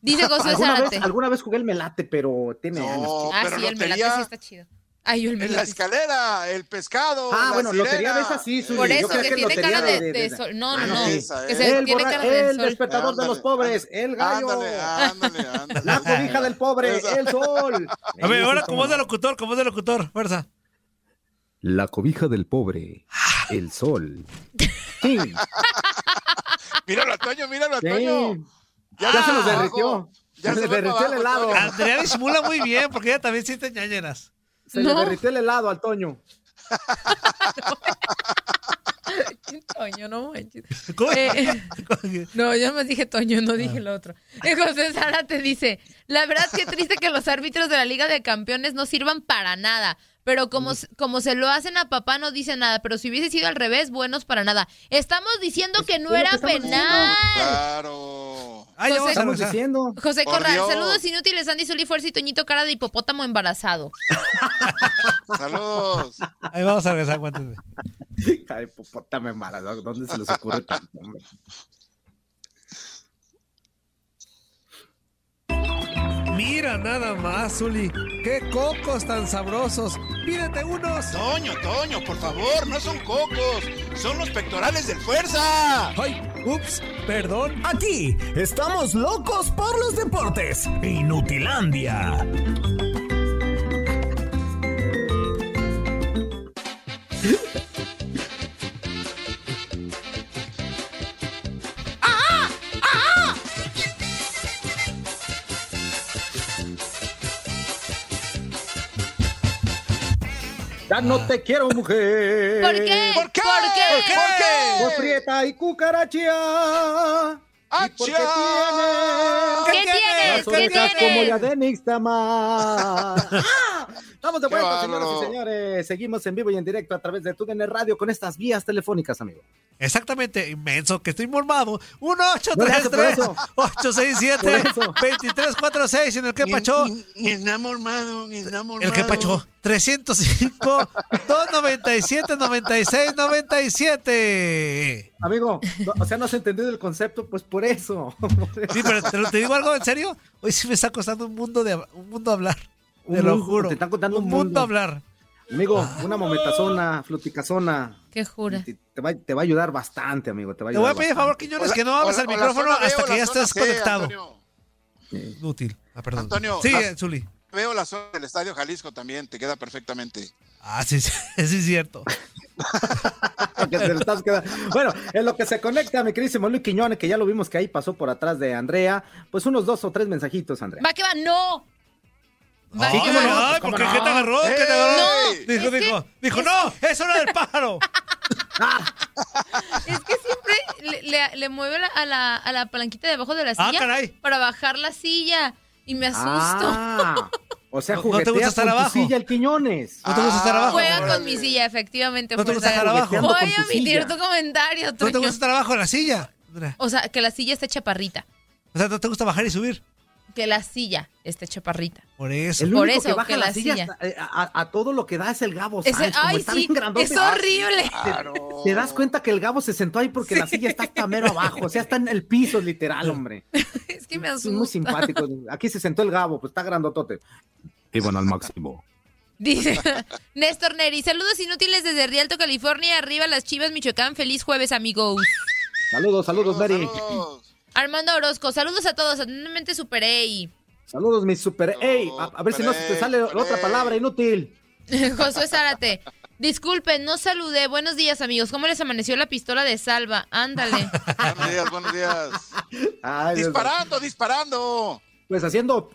Dice Josué [laughs] ¿Alguna vez, alguna vez jugué el melate, pero tiene años. No, Ah, pero sí, el melate sí está chido. Ay, yo el en la melate. escalera, el pescado. Ah, la bueno, sirena. lotería de esas sí. Por eso, que que tiene cara de, de- de- de de- sol. No, Ah, no, no, esa, Que eh. se El, tiene borra- cara de el sol. despertador de los Ándale, pobres, el gallo. Ándale, ándale, ándale. La cobija del pobre, Esa. el sol. A ver, ahora como cómo es de locutor, como es de locutor, fuerza. La cobija del pobre, el sol. [laughs] Sí, Míralo Toño, míralo. Toño. Ya, se los para derritió. Ya se se derritió el helado. Andrea disimula muy bien porque ella también siente ñañeras. Se No. le derritió el helado al Toño. [laughs] Toño, no manches. Eh, [laughs] no, yo me dije Toño, no dije lo otro. Y José Sara te dice, la verdad que triste que los árbitros de la Liga de Campeones no sirvan para nada. Pero como, como se lo hacen a papá no dice nada. Pero si hubiese sido al revés, buenos para nada. Estamos diciendo que no era penal. Claro. Ay, a Estamos diciendo. José Por Corral, Dios. saludos inútiles, Andy Zuli Fuerza y Toñito Cara de hipopótamo embarazado. Saludos. Ahí vamos a regresar, aguántenme. Ay, popótame embarazado. ¿Dónde se les ocurre tanto, Mira nada más, Zuli. ¡Qué cocos tan sabrosos! ¡Pídete unos! Toño, Toño, por favor, no son cocos, son los pectorales del fuerza. ¡Ay! ¡Ups! Perdón. Aquí estamos locos por los deportes. Inutilandia. Ya no te quiero, mujer. ¿Por qué? ¿Por qué? ¿Por qué? ¿Por qué? Por prieta y cucaracha. ¿Y por qué tienes? ¿Qué tienes? ¿Qué orejas como tienes? la de Nixtamar. [laughs] Estamos de vuelta, señoras y señores. Seguimos en vivo y en directo a través de TUDN Radio con estas vías telefónicas, amigo. Exactamente, inmenso, que estoy mormado. 1 8 No le 3 hace por 3 eso. 8 6 7 Por eso. 23 4 6 en el que pachó. Ni enamorado, ni enamorado. El que pachó. 305 297 96 97. Amigo, no- o sea, no has entendido el concepto, pues por eso. [laughs] Sí, pero te, te digo algo en serio. Hoy sí me está costando un mundo de un mundo hablar. Te lo mundo, juro. te están contando un un mundo mundo. hablar. Amigo, una momentazona, fluticazona. ¿Qué jura? Te, te va, te va a ayudar bastante, amigo. Te va a Te voy a pedir favor. Quiñones, que no hables al micrófono hasta que ya estés C, conectado. Antonio. Inútil. Ah, perdón. Antonio, Sí, la- Zuli. Veo la zona del Estadio Jalisco también, te queda perfectamente. Ah, sí, sí, [laughs] sí, es cierto. [laughs] Que te lo estás quedando. Bueno, en lo que se conecta, mi queridísimo Luis Quiñones, que ya lo vimos que ahí pasó por atrás de Andrea, pues unos dos o tres mensajitos, Andrea. Va que va, no. Va Ay, que va. ay, ¿por qué, ¿Qué te agarró? ¿Qué te agarró? No, dijo, que- dijo, dijo, no, eso era del pájaro. [laughs] Es que siempre le, le- le mueve a, la, a la palanquita de abajo de la Ah, silla caray. para bajar la silla. Y me asusto. Ah, o sea, No- no te gusta estar con tu abajo. silla el Quiñones. ¿No te gusta estar abajo? Juega con mi silla, efectivamente. ¿No te gusta estar abajo? Voy a omitir tu comentario, ¿No te gusta estar abajo en la silla? O sea, que la silla esté chaparrita. O sea, ¿no te gusta bajar y subir? Que la silla esté chaparrita. Por eso. El Por único eso, que baja que la, la silla, eh, a, a todo lo que da es el Gabo Ese- Sáenz, como ay, está sí, bien grandote. es horrible. Claro. Te das cuenta que el Gabo se sentó ahí porque la silla está hasta mero abajo, o sea, está en el piso, literal, hombre. [laughs] Es que me Es muy asusta. simpático. Aquí se sentó el Gabo, pues está grandotote. Y bueno, al máximo. Dice [laughs] Néstor Neri, saludos inútiles desde Rialto, California, arriba las chivas, Michoacán, feliz jueves, amigos. Saludos, saludos, Mary. Saludos. Armando Orozco, saludos a todos, atentamente superé y Saludos, mi super. Ey, a, a ver si no se te sale Super, otra ey. palabra inútil. [laughs] Josué Zárate. Disculpen, no saludé. Buenos días, amigos. ¿Cómo les amaneció la pistola de salva? Ándale. [laughs] Buenos días, buenos días. Ay, Dios mío. disparando, disparando. Pues haciendo.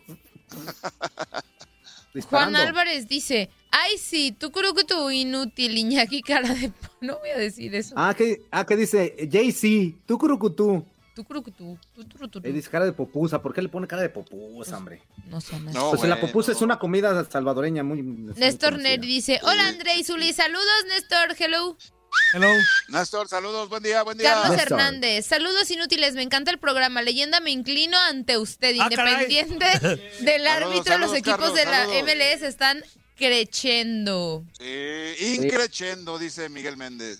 [laughs] Juan. Álvarez dice, ay sí, tú creo que tu inútil, Iñaki, cara de... po-". No voy a decir eso. Ah, que, ah, que dice Jay-Z, tú curucutú. Tú creo que tú, tú, tú, tú, tú. Eh, dice cara de popusa. ¿Por qué le pone cara de popusa, hombre? No son No, pues la popusa es una comida salvadoreña muy. Néstor. Neri dice, hola André y Zuli, saludos Néstor, hello. Hello. Néstor, saludos, buen día, buen día. Carlos Néstor. Hernández, saludos inútiles, me encanta el programa. Leyenda, me inclino ante usted, Ah, caray. independiente [laughs] del Saludos, árbitro, los equipos Carlos, de la. MLS están creciendo. Sí, increchendo, dice Miguel Méndez.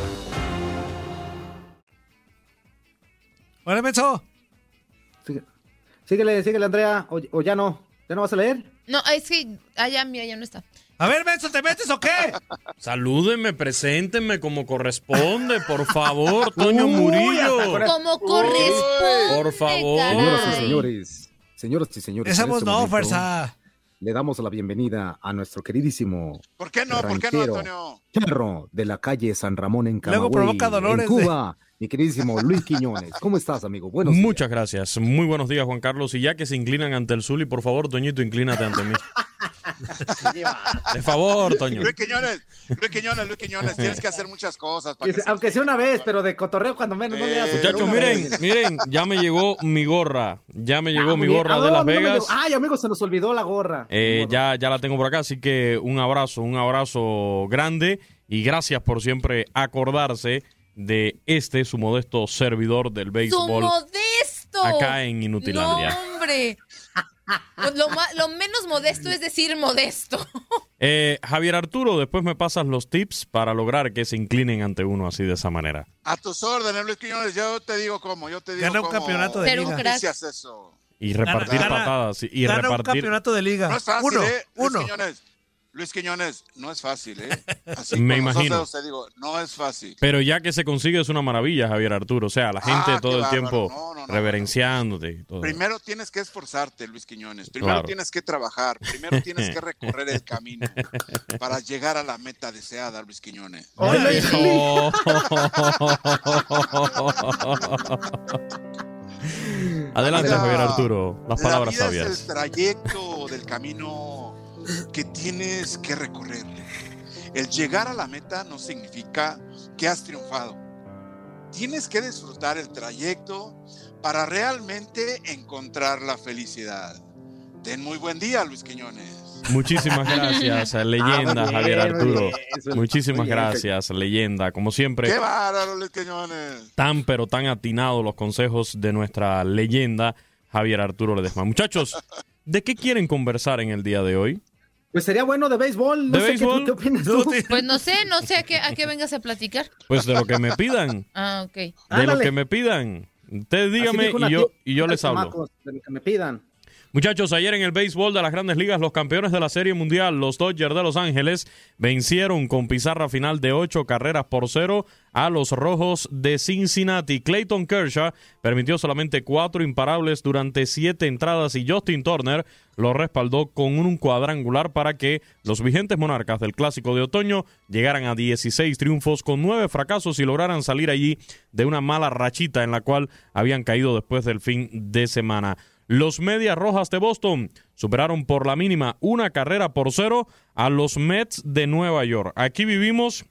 Hola, Menso. Sigue- Síguele, síguele, Andrea. O, o ya no. ¿Ya no vas a leer? No, es que, ah, ya, mira, ya no está. A ver, Benzo, ¿te metes o qué? [laughs] Salúdenme, preséntenme como corresponde, por favor, [laughs] Toño Uy, Murillo. Como corresponde. Por favor. Señoras y señores, señoras y señores. Esa voz este no, momento fuerza. Le damos la bienvenida a nuestro queridísimo ¿Por qué no? ¿Por qué no, Antonio? charro de la calle San Ramón en Camagüey, Luego provoca dolores en de- Cuba, [laughs] mi queridísimo Luis Quiñones. ¿Cómo estás, amigo? Buenos días. Muchas gracias. Muy buenos días, Juan Carlos. Y ya que se inclinan ante el Zuli, por favor, Toñito, inclínate ante mí. [laughs] De favor, Toño. Luis Quiñones, Luis Quiñones, Luis Quiñones, tienes que hacer muchas cosas. Para que Aunque sea una vez, pero de cotorreo cuando menos no le haces. Muchachos, miren, vez. miren, ya me llegó mi gorra. Ya me llegó Ah, mi gorra Ah, de no, Las no Vegas. Ay, amigo, se nos olvidó la gorra. Eh, ya, ya la tengo por acá, así que un abrazo, un abrazo grande y gracias por siempre acordarse de este, su modesto servidor del ¡Su béisbol modesto! acá en Inutilandia. No, hombre. Pues lo, menos modesto es decir modesto. [laughs] Eh, Javier Arturo, después me pasas los tips para lograr que se inclinen ante uno así de esa manera. A tus órdenes, Luis Quiñones, yo te digo cómo, yo te digo Gana un cómo campeonato de liga. eso. Y repartir Gana- patadas y- un campeonato de liga. No es fácil, uno, ¿eh? Luis uno. Quiñones, Luis Quiñones, no es fácil, ¿eh? [laughs] Así Me imagino. digo, no es fácil. Pero ya que se consigue es una maravilla, Javier Arturo. O sea, la gente Ah, todo qué el bárbaro. tiempo No, no, no, reverenciándote. y todo. Primero tienes que esforzarte, Luis Quiñones. Primero Claro. tienes que trabajar. Primero tienes que recorrer el camino para [laughs] llegar a la meta deseada, Luis Quiñones. Oh. [laughs] Adelante, Javier Arturo. Las palabras la vida sabias. Es el trayecto del camino que tienes que recorrer. El llegar a la meta no significa que has triunfado. Tienes que disfrutar el trayecto para realmente encontrar la felicidad. Ten muy buen día, Luis Quiñones. Muchísimas [laughs] gracias, leyenda Ah, Javier Arturo. eso- Muchísimas muy bien. gracias, leyenda. Como siempre, ¡Qué bárbaro, Luis Quiñones! tan pero tan atinados los consejos de nuestra leyenda Javier Arturo Ledesma. Muchachos, ¿de qué quieren conversar en el día de hoy? Pues sería bueno de béisbol. No ¿De sé qué- béisbol? ¿Qué, opinas tú? Pues no sé, no sé a qué, a qué vengas a platicar. Pues de lo que me pidan. [laughs] Ah, ok. De lo que me pidan. Ustedes una y yo, y yo les hablo. chamacos, de lo que me pidan. Muchachos, ayer en el béisbol de las grandes ligas, los campeones de la Serie Mundial, los Dodgers de Los Ángeles, vencieron con pizarra final de ocho carreras por cero a los Rojos de Cincinnati. Clayton Kershaw permitió solamente cuatro imparables durante siete entradas y Justin Turner lo respaldó con un cuadrangular para que los vigentes monarcas del Clásico de Otoño llegaran a 16 triunfos con nueve fracasos y lograran salir allí de una mala rachita en la cual habían caído después del fin de semana. Los Medias Rojas de Boston superaron por la mínima una carrera por cero a los Mets de Nueva York. Aquí vivimos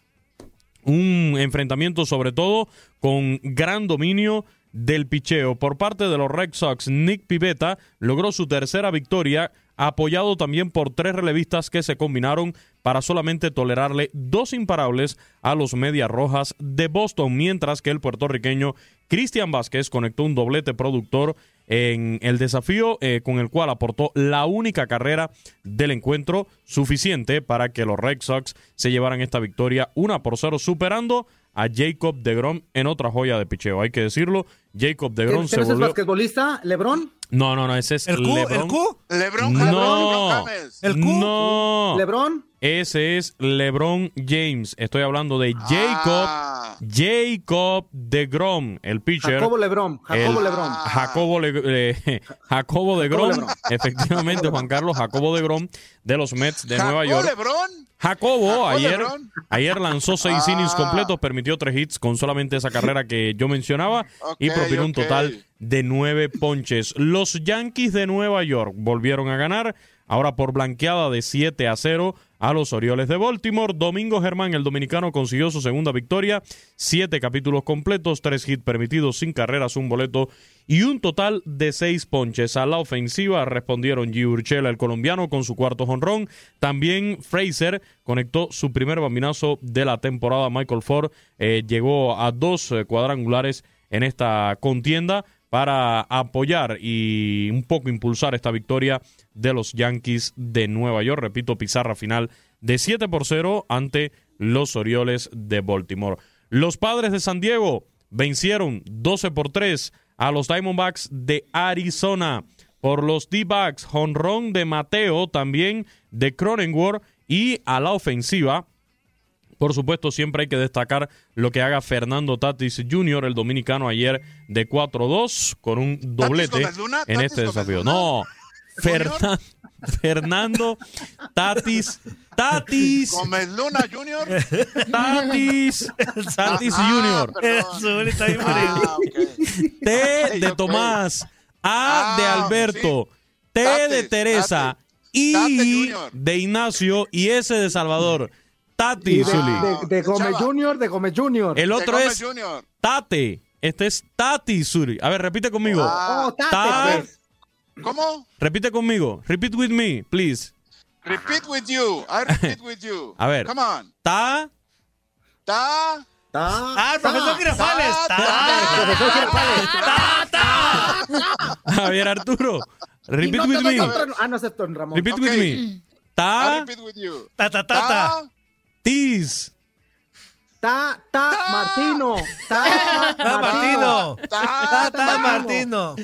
un enfrentamiento sobre todo con gran dominio del picheo. Por parte de los Red Sox, Nick Pivetta logró su tercera victoria, apoyado también por tres relevistas que se combinaron para solamente tolerarle dos imparables a los Medias Rojas de Boston, mientras que el puertorriqueño Cristian Vázquez conectó un doblete productor en el desafío eh, con el cual aportó la única carrera del encuentro suficiente para que los Red Sox se llevaran esta victoria una por cero superando a Jacob DeGrom en otra joya de picheo. Hay que decirlo, Jacob ¿Qué, DeGrom ¿Quién se es el volvió... basquetbolista? ¿Lebrón? No, no, no, ese es ¿El Q? LeBron. ¿El Q? Lebron, No. Lebron James. ¿El Q? No. ¿Lebrón? Ese es LeBron James. Estoy hablando de Jacob, Ah, Jacob DeGrom, el pitcher. Jacobo Lebrón. Jacobo El- Lebrón. Jacobo, Le- eh, [laughs] Jacobo de Jacobo Grom, Lebrón. [laughs] efectivamente, Juan Carlos Jacobo de Grom de los Mets de ¿Jacob Nueva York. Lebron? Jacobo ¿Jacobo ayer, ayer lanzó seis Ah. innings completos, permitió tres hits con solamente esa carrera que yo mencionaba y propinó un total de nueve ponches. Los Yankees de Nueva York volvieron a ganar, ahora por blanqueada de 7 a 0 a los Orioles de Baltimore. Domingo Germán, el dominicano, consiguió su segunda victoria, siete capítulos completos, tres hits permitidos, sin carreras, un boleto y un total de seis ponches. A la ofensiva respondieron G. Urchela, el colombiano, con su cuarto jonrón. También Fraser conectó su primer bambinazo de la temporada. Michael Ford eh, llegó a dos eh, cuadrangulares en esta contienda para apoyar y un poco impulsar esta victoria de los Yankees de Nueva York. Repito, pizarra final de 7 por 0 ante los Orioles de Baltimore. Los padres de San Diego vencieron 12 por 3 a los Diamondbacks de Arizona. Por los D-Backs, jonrón de Mateo, también de Cronenworth Y a la ofensiva, por supuesto, siempre hay que destacar lo que haga Fernando Tatis Jr., el dominicano, ayer de 4-2 con un doblete Luna? en ¿Tatis este desafío. Luna? No, Fernan- Fernando Tatis, Tatis, Gómez Luna Junior. Tatis, Tatis Ah, está bien Ah. T de. Tomás, A de Ah, Alberto, T de Teresa, Tate. I Junior. de Ignacio y S de Salvador. Tati, de, de- de Gómez. Junior, de Gómez Junior. El otro es Junior. Tate. Este es Tati Zuli. A ver, repite conmigo. Ah. Oh, Tate, Ta-. ¿Cómo? Repite conmigo. Repeat with me, please. Repeat with you. I repeat with you. [laughs] A ver. Come on. Ta. Ta. Ta- Ah, el profesor Girafales. ta- Profesor Girafales. ta- ta. Javier Arturo. Repeat no with me. Ah, no Ramón. Repeat with me. I Ta. repeat with you. Ta, ta, ta, ta. Ta. Tis. Ta, ta, Martino. Ta, [laughs] Ta, Martino. Ta, ta, Martino.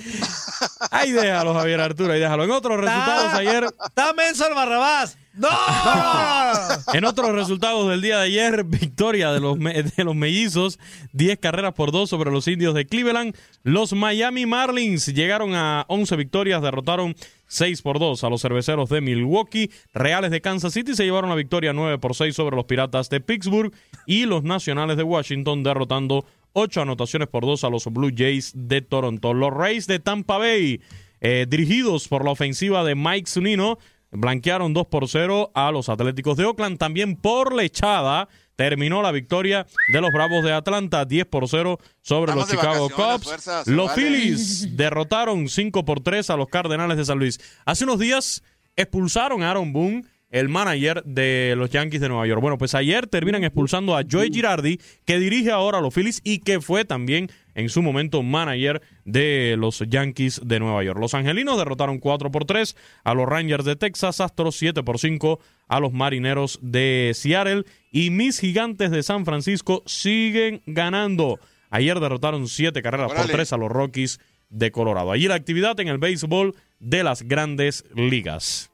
Ahí déjalo, Javier Arturo. Ahí déjalo. En otros resultados Ta- ayer. Ta, Menso el Barrabás. ¡No! [laughs] En otros resultados del día de ayer, victoria de los, de los mellizos, 10 carreras por 2 sobre los indios de Cleveland. Los Miami Marlins llegaron a 11 victorias, derrotaron 6 por 2 a los cerveceros de Milwaukee. Reales de Kansas City se llevaron la victoria 9 por 6 sobre los piratas de Pittsburgh. Y los nacionales de Washington derrotando 8 anotaciones por 2 a los Blue Jays de Toronto. Los Rays de Tampa Bay, eh, dirigidos por la ofensiva de Mike Zunino, blanquearon 2 por 0 a los Atléticos de Oakland. También por lechada terminó la victoria de los Bravos de Atlanta 10 por 0 sobre los Chicago Cubs. fuerzas, los vale. Phillies derrotaron 5 por 3 a los Cardenales de San Luis. Hace unos días expulsaron a Aaron Boone, el manager de los Yankees de Nueva York. Bueno, pues ayer terminan expulsando a Joey Girardi, que dirige ahora a los Phillies y que fue también en su momento manager de los Yankees de Nueva York. Los Angelinos derrotaron 4 por 3 a los Rangers de Texas, Astros 7 por 5 a los Marineros de Seattle y mis Gigantes de San Francisco siguen ganando. Ayer derrotaron 7 carreras por. 3 a los Rockies de Colorado. Allí la actividad en el béisbol de las grandes ligas.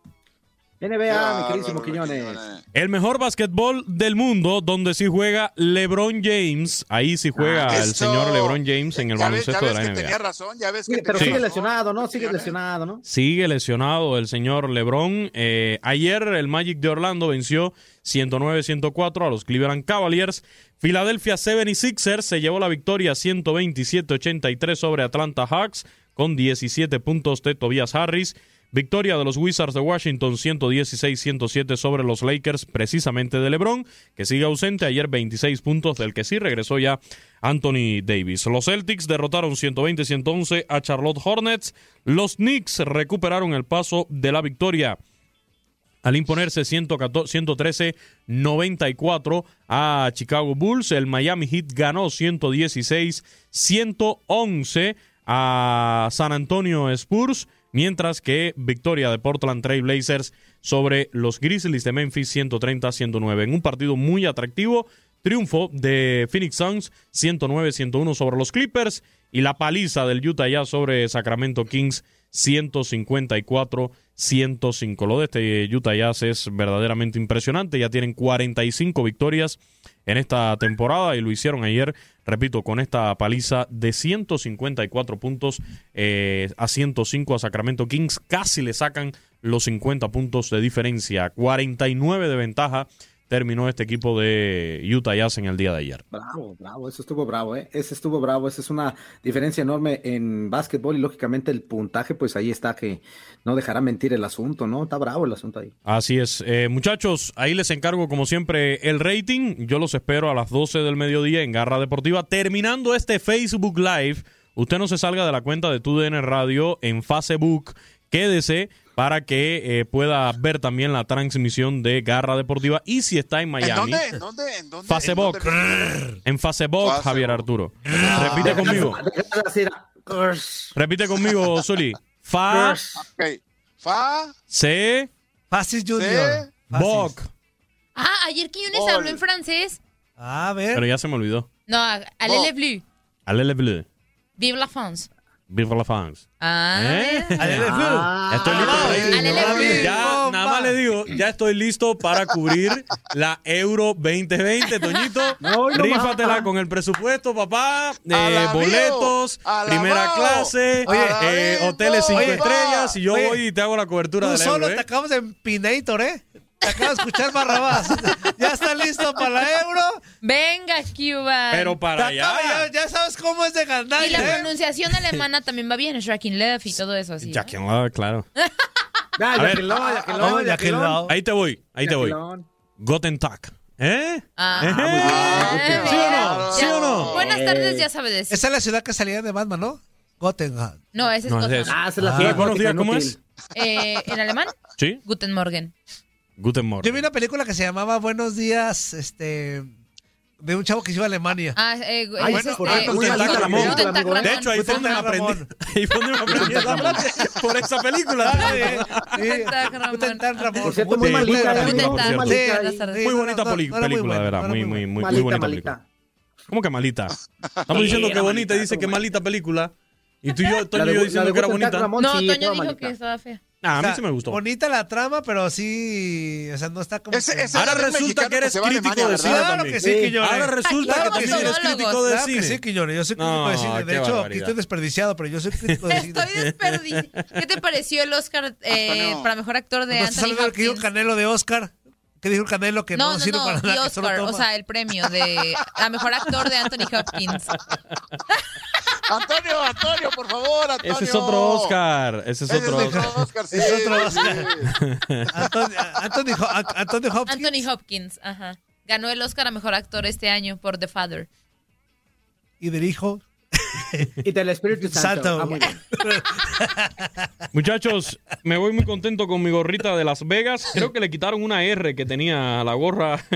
NBA, mi queridísimo Quiñones. El mejor básquetbol del mundo, donde sí juega LeBron James. Ahí sí juega Ah, el señor LeBron James en el Ya ves, ya baloncesto de ves la que NBA. tenía razón, ya ves que pero sigue razón. lesionado, ¿no? Sigue Quiñones. lesionado, ¿no? Sigue lesionado el señor LeBron. Eh, ayer el Magic de Orlando venció 109-104 a los Cleveland Cavaliers. Philadelphia 76ers se llevó la victoria 127-83 sobre Atlanta Hawks con 17 puntos de Tobias Harris. Victoria de los Wizards de Washington 116-107 sobre los Lakers, precisamente de LeBron, que sigue ausente ayer 26 puntos, del que sí regresó ya Anthony Davis. Los Celtics derrotaron 120-111 a Charlotte Hornets. Los Knicks recuperaron el paso de la victoria al imponerse 113-94 a Chicago Bulls. El Miami Heat ganó 116-111 a San Antonio Spurs, mientras que victoria de Portland Trail Blazers sobre los Grizzlies de Memphis 130-109. En un partido muy atractivo, triunfo de Phoenix Suns 109-101 sobre los Clippers y la paliza del Utah Jazz sobre Sacramento Kings 154-105. Lo de este Utah Jazz es verdaderamente impresionante. Ya tienen 45 victorias en esta temporada y lo hicieron ayer, repito, con esta paliza de 154 puntos eh, a 105 a Sacramento Kings. Casi le sacan los 50 puntos de diferencia. 49 de ventaja terminó este equipo de Utah Jazz en el día de ayer. Bravo, bravo, eso estuvo bravo, ¿eh? Ese estuvo bravo, esa es una diferencia enorme en básquetbol y lógicamente el puntaje, pues ahí está que no dejará mentir el asunto, ¿no? Está bravo el asunto ahí. Así es. Eh, muchachos, ahí les encargo como siempre el rating. Yo los espero a las 12 del mediodía en Garra Deportiva. Terminando este Facebook Live, usted no se salga de la cuenta de TUDN Radio en Facebook. Quédese para que eh, pueda ver también la transmisión de Garra Deportiva. Y si está en ¿En Miami, dónde? ¿En dónde? ¿En dónde? Facebook. ¿En dónde? En Facebook, Facebook. Javier Arturo. Repite conmigo. [laughs] Repite conmigo, Zuli. Fa, Ok. Fa, C, Fasis Junior. Boc. Ah, ayer Quiñones habló en francés. A ver. Pero ya se me olvidó. No, allez les bleus. Allez les bleus. Vive la France. Vive la France. Ah. ¿Eh? Ah, Estoy listo para ir. Ya, nada más le digo, ya estoy listo para cubrir la Euro 2020, Toñito. [laughs] No, Rífatela con el presupuesto, papá. Eh, boletos, primera clase, Oye, eh, hoteles cinco oye, estrellas. Y yo oye, voy y te hago la cobertura Tú del solo Euro, te ¿eh? acabas de Empinator, ¿eh? Te acabas de escuchar Barrabás. ¿Ya está listo para la Euro? Venga, Cuba. Pero para acaba- allá. ya, ya sabes cómo es de Y gandalla, la ¿eh? pronunciación alemana también va bien, Shocking Left y todo eso así. Ah, claro. [laughs] Ya, A ver. Yaquilón, Yaquilón, No, Yaquilón. Yaquilón. Ahí te voy, ahí te voy. Yaquilón. Guten Tag. ¿Eh? Ah, ¿Eh? bien. ¿Sí o no? ¿Sí o no? Buenas tardes, ya sabe decir. Esa es la ciudad que salía de Batman, ¿no? Gotenham. No, ese es No, es Gotham. Ah, esa es la Ah, ciudad buenos días, ¿cómo es? Eh, ¿En alemán? Sí. Guten Morgen. Guten Morgen. Yo vi una película que se llamaba Buenos días, este, de un chavo que iba a Alemania. Ah, eh, Ay, bueno, este, Guten Tag, Ramón. ¿eh? De hecho, ahí fue donde aprendí. [laughs] Ahí fue donde me aprendí esa [laughs] frase. Por esa película. Guten Tag, Ramón. Guten Tag, Ramón. Por cierto, muy malita, muy bonita película, de verdad. Muy, muy muy, bonita película. ¿Cómo que malita? Estamos diciendo que bonita y dice que malita película. Y tú y yo, La Toño y de- yo la diciendo de que era Guten Tag, bonita. Ramón, No, Toño dijo que estaba fea. Ah, a mí sea, sí me gustó. Bonita la trama, pero sí, o sea, no está como Ese- que- ese- Ahora es resulta que eres que crítico Alemania, de cine Claro también. que sí, Quiñones. Ahora resulta Aquí que también eres crítico de Claro que cine. sí, Quiñones, yo soy crítico No, de cine. De hecho, aquí barbaridad. estoy desperdiciado, pero yo soy crítico de cine. [laughs] Estoy desperdiciado. ¿Qué te pareció el Oscar eh, para mejor actor de ¿No estás Anthony hablando del que Hopkins? Canelo de Oscar? ¿Qué dijo el Canelo que no, No, no, sirve no, para nada? que solo Oscar, o sea, el premio de a mejor actor de Anthony Hopkins. Antonio, Antonio, por favor, Antonio. Ese es otro Oscar. Ese es Ese otro Oscar. Oscar, sí, Es otro sí. Ho- Antonio Hopkins. Anthony Hopkins, ajá. Ganó el Oscar a mejor actor este año por The Father. Y del hijo. Y del Espíritu Santo. Santo. Ah, muy bien. [laughs] Muchachos, me voy muy contento con mi gorrita de Las Vegas. Creo que le quitaron una R que tenía a la gorra. [laughs]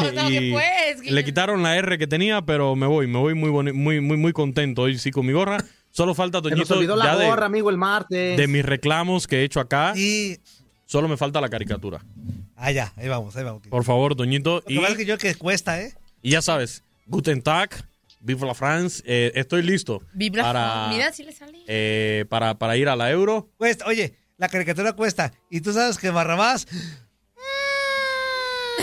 No, no, que pues. le quitaron la R que tenía, pero me voy, me voy muy muy muy muy contento hoy sí con mi gorra. Solo falta Se nos Toñito olvidó ya la de, gorra, amigo, el martes. de mis reclamos que he hecho acá. Y. Solo me falta la caricatura. Ah, ya, ahí vamos, ahí vamos. Por favor, Toñito. Lo que Y, pasa es que yo que cuesta, ¿eh? y ya sabes, Guten Tag, Vive la France. eh, estoy listo Vibra. para, Mira, si le sale. eh, para, para ir a la Euro. Cuesta, oye, la caricatura cuesta. Y tú sabes que Barrabás.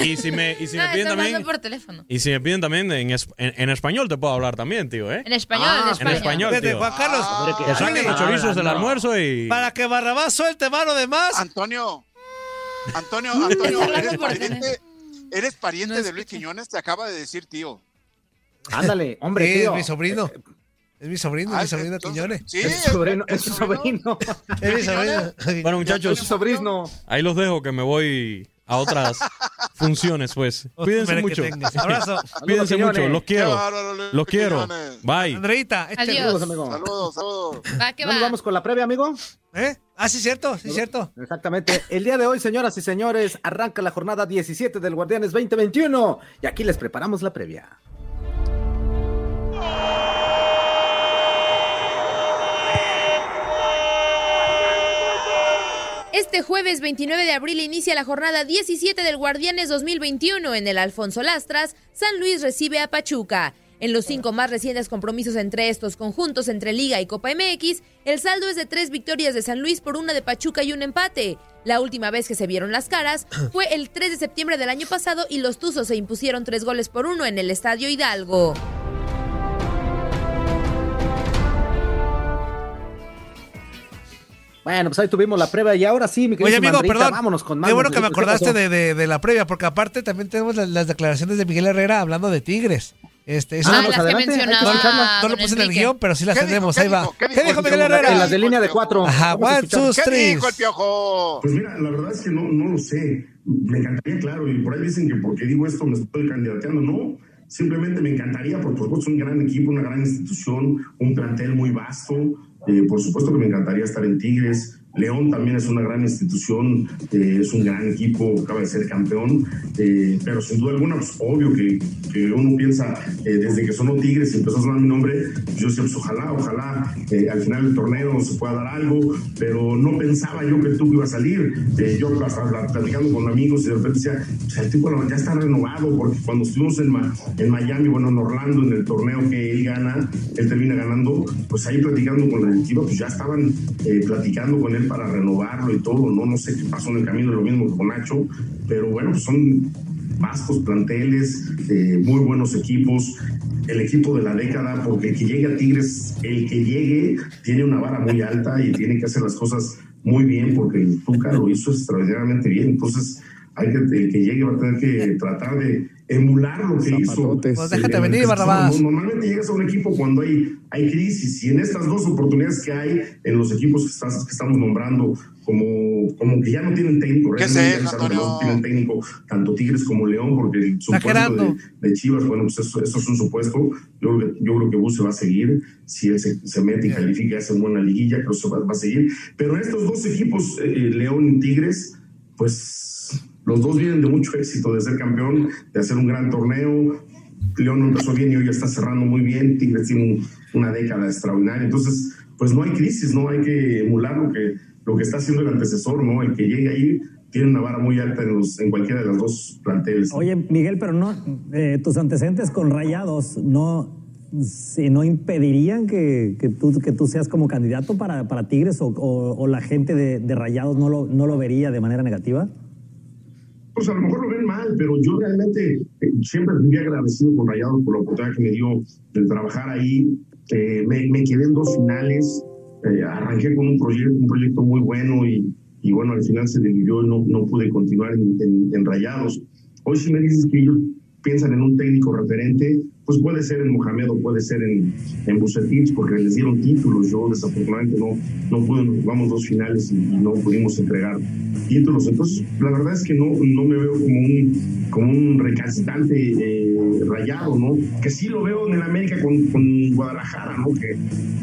Y si me, y si [laughs] me Ah, piden también. por teléfono. Y si me piden también en, es- en- en español, te puedo hablar también, tío, ¿eh? En español, Ah, en En español. español, Vete, tío. Juan Carlos. Que saquen los chorizos del almuerzo y. Para que Barrabás suelte mano de más. Antonio, Antonio, [laughs] Antonio, eres pariente, eres pariente No de Luis Quiñones, te acaba de decir tío. Ándale, [laughs] hombre, Sí, tío. es mi sobrino. Es mi sobrino, es Ah, mi sobrino entonces- Quiñones. Sí, Es su sobrino. Es su sobrino. [laughs] Es mi sobrino. Bueno, Es su muchachos, sobrino. ahí los dejo que me voy a otras [laughs] funciones, pues. Cuídense mucho. Abrazo. Cuídense Saludos, mucho, los quiero. Los quiero. Bye. Andreita, este- Adiós. Saludos, amigo. Saludos, saludos. Va, que ¿No nos va. vamos con la previa, amigo? ¿Eh? Ah, sí, cierto, sí, cierto. Exactamente. El día de hoy, señoras y señores, arranca la jornada 17 del Guardianes 2021 y aquí les preparamos la previa. Este jueves 29 de abril inicia la jornada 17 del Guardianes 2021 en el Alfonso Lastras. San Luis recibe a Pachuca. En los cinco más recientes compromisos entre estos conjuntos entre Liga y Copa MX, el saldo es de tres victorias de San Luis por una de Pachuca y un empate. La última vez que se vieron las caras [clears throat] fue el 3 de septiembre del año pasado y los Tuzos se impusieron tres goles por uno en el Estadio Hidalgo. Bueno, pues ahí tuvimos la prueba y ahora sí, mi Oye, querido amigo, perdón. vámonos con más. Qué bueno que me ¿Qué acordaste de, de- de la previa, porque aparte también tenemos las, las declaraciones de Miguel Herrera hablando de Tigres. Este, eso Ah, las que adelante, hay que mencionaba escucharlas. no lo puse en el guion, pero sí las ¿Qué dijo? tenemos. ¿Qué Ahí va. dijo? ¿Qué ¿Qué dijo? dijo Miguel En Herrera? las de línea de cuatro. Ajá, one, two, ¿Qué three. dijo el piojo? Pues mira, la verdad es que no, no lo sé. Me encantaría, claro, y por ahí dicen que porque digo esto me estoy candidateando. No, simplemente me encantaría, porque por supuesto es un gran equipo, una gran institución, un plantel muy vasto. Eh, por supuesto que me encantaría estar en Tigres. León también es una gran institución, eh, es un gran equipo, acaba de ser campeón, eh, pero sin duda alguna, pues obvio que, que uno piensa, eh, desde que sonó Tigres y empezó a sonar mi nombre, yo decía, pues ojalá, ojalá al final del torneo se pueda dar algo, pero no pensaba yo que el Tuco iba a salir. Yo hasta platicando con amigos y de repente decía, pues el Tuco ya está renovado, porque cuando estuvimos en, en Miami, bueno, en Orlando, en el torneo que él gana, él termina ganando, pues ahí platicando con la directiva, pues ya estaban platicando con él para renovarlo y todo, no, no sé qué pasó en el camino, lo mismo con Nacho, pero bueno, pues son vastos planteles, eh, muy buenos equipos, el equipo de la década, porque el que llegue a Tigres, el que llegue tiene una vara muy alta y tiene que hacer las cosas muy bien, porque el Tuca lo hizo extraordinariamente bien, entonces hay que, el que llegue va a tener que tratar de emular lo que hizo. Pues déjate venir, Barrabás. Normalmente llegas a un equipo cuando hay, hay crisis y en estas dos oportunidades que hay en los equipos que, estás- que estamos nombrando, como, como que ya no tienen técnico, ¿Qué ya no tienen técnico, tanto Tigres como León, porque el supuesto de, de Chivas, bueno, pues eso, eso es un supuesto. Yo, creo que- yo creo que Bus se va a seguir. Si él se, se mete y califica, hace buena liguilla, creo que se va, va a seguir. Pero estos dos equipos, eh, León y Tigres, pues los dos vienen de mucho éxito, de ser campeón, de hacer un gran torneo. León empezó bien y hoy está cerrando muy bien. Tigres tiene un- una década extraordinaria. Entonces, pues no hay crisis, no hay que emular lo que, lo que está haciendo el antecesor, ¿no? El que llegue ahí tiene una vara muy alta en, los, cualquiera de los dos planteles. Oye, Miguel, pero no, eh, tus antecedentes con Rayados no, no impedirían que, que tú, seas como candidato para, para Tigres o la gente de, de Rayados no lo, no lo vería de manera negativa? Pues a lo mejor lo ven mal, pero yo realmente eh, siempre viví agradecido con Rayados por la oportunidad que me dio de trabajar ahí. Eh, me, me quedé en dos finales, eh, arranqué con un proyecto, un proyecto muy bueno y, y bueno, al final se diluyó y no, no pude continuar en, en- en Rayados. Hoy si me dices que ellos piensan en un técnico referente, pues puede ser en Mohamed o puede ser en, en Bucetich, porque les dieron títulos. Yo desafortunadamente no, no pude, jugamos dos finales y, no pudimos entregar títulos. Entonces, la verdad es que no, no me veo como un, como un recalcitrante eh, rayado, ¿no? Que sí lo veo en el América con, con Guadalajara, ¿no? Que,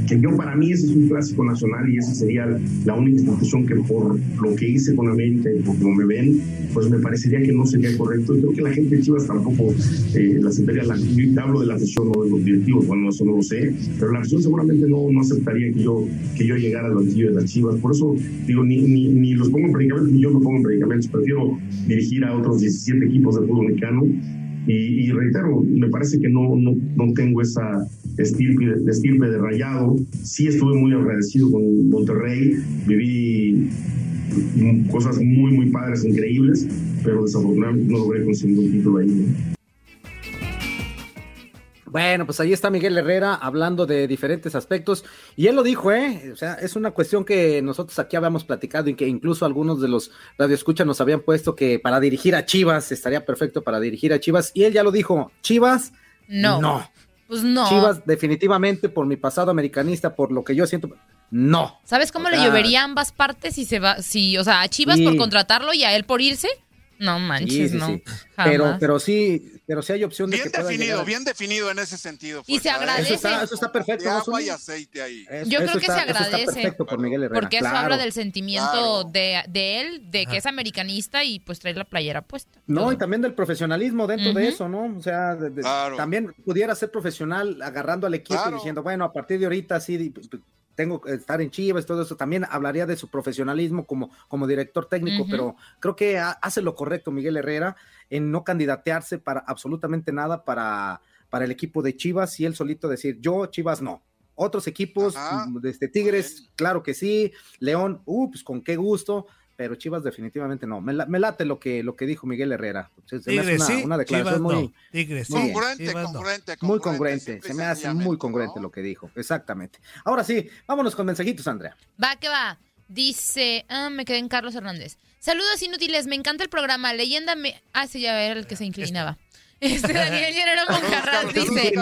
que yo para mí ese es un clásico nacional y esa sería la única institución que por lo que hice con América y por como me ven, pues me parecería que no sería correcto. Y creo que la gente de Chivas tampoco eh, la aceptaría. La, yo hablo de la afición, no de los directivos, bueno, eso no lo sé, pero la afición seguramente no, no aceptaría que yo, que yo llegara al banquillo de las Chivas. Por eso digo, ni, ni, ni los pongo en predicamentos, ni yo me pongo en predicamentos. Prefiero dirigir a otros 17 equipos de fútbol mexicano. Y, y reitero, me parece que no, no, no tengo esa estirpe, estirpe de rayado. Sí estuve muy agradecido con Monterrey, viví cosas muy, muy padres, increíbles, pero desafortunadamente no logré conseguir un título ahí. ¿No? Bueno, pues ahí está Miguel Herrera hablando de diferentes aspectos. Y él lo dijo, ¿eh? O sea, es una cuestión que nosotros aquí habíamos platicado y que incluso algunos de los radioescuchas nos habían puesto que para dirigir a Chivas estaría perfecto para dirigir a Chivas. Y él ya lo dijo, Chivas, No. no. Pues no. Chivas, definitivamente, por mi pasado americanista, por lo que yo siento, no. ¿Sabes cómo O le llovería a ambas partes si se va, si, o sea, a Chivas por contratarlo y a él por irse? No manches, Sí, sí, no. sí. Pero, pero sí, pero sí hay opción de Bien que definido, llegar. bien definido en ese sentido. Y se ¿eh? agradece. Eso está- eso está perfecto, ¿no, agua Zuli? y aceite ahí. Eso- Yo eso creo que está- se agradece. perfecto por Miguel Herrera. Porque eso claro. habla del sentimiento de, de él, de que es americanista y pues trae la playera puesta. No, y también del profesionalismo dentro de eso, ¿no? O sea, de- de- también pudiera ser profesional agarrando al equipo y diciendo, bueno, a partir de ahorita sí di- p- tengo que estar en Chivas, todo eso. También hablaría de su profesionalismo como, como director técnico, pero creo que ha- hace lo correcto Miguel Herrera en no candidatearse para absolutamente nada para, para el equipo de Chivas y él solito decir, yo Chivas no. Otros equipos, mm, desde Tigres, claro que sí, León, uh, pues con qué gusto, pero Chivas definitivamente no. Me, la- me late lo que, lo que dijo Miguel Herrera. Se- se me hace Tigres una, sí, una declaración Chivas muy, no. Tigres muy sí, bien. Congruente, Chivas no. congruente, Muy congruente, se me hace muy congruente lo que dijo, exactamente. Ahora sí, vámonos con mensajitos, Andrea. Va que va. Dice, ah, me quedé en Carlos Hernández. Saludos inútiles, me encanta el programa. Leyenda me. Ah, sí, ya era el que se inclinaba. Este Daniel Llanero [laughs] Moncarrat dice: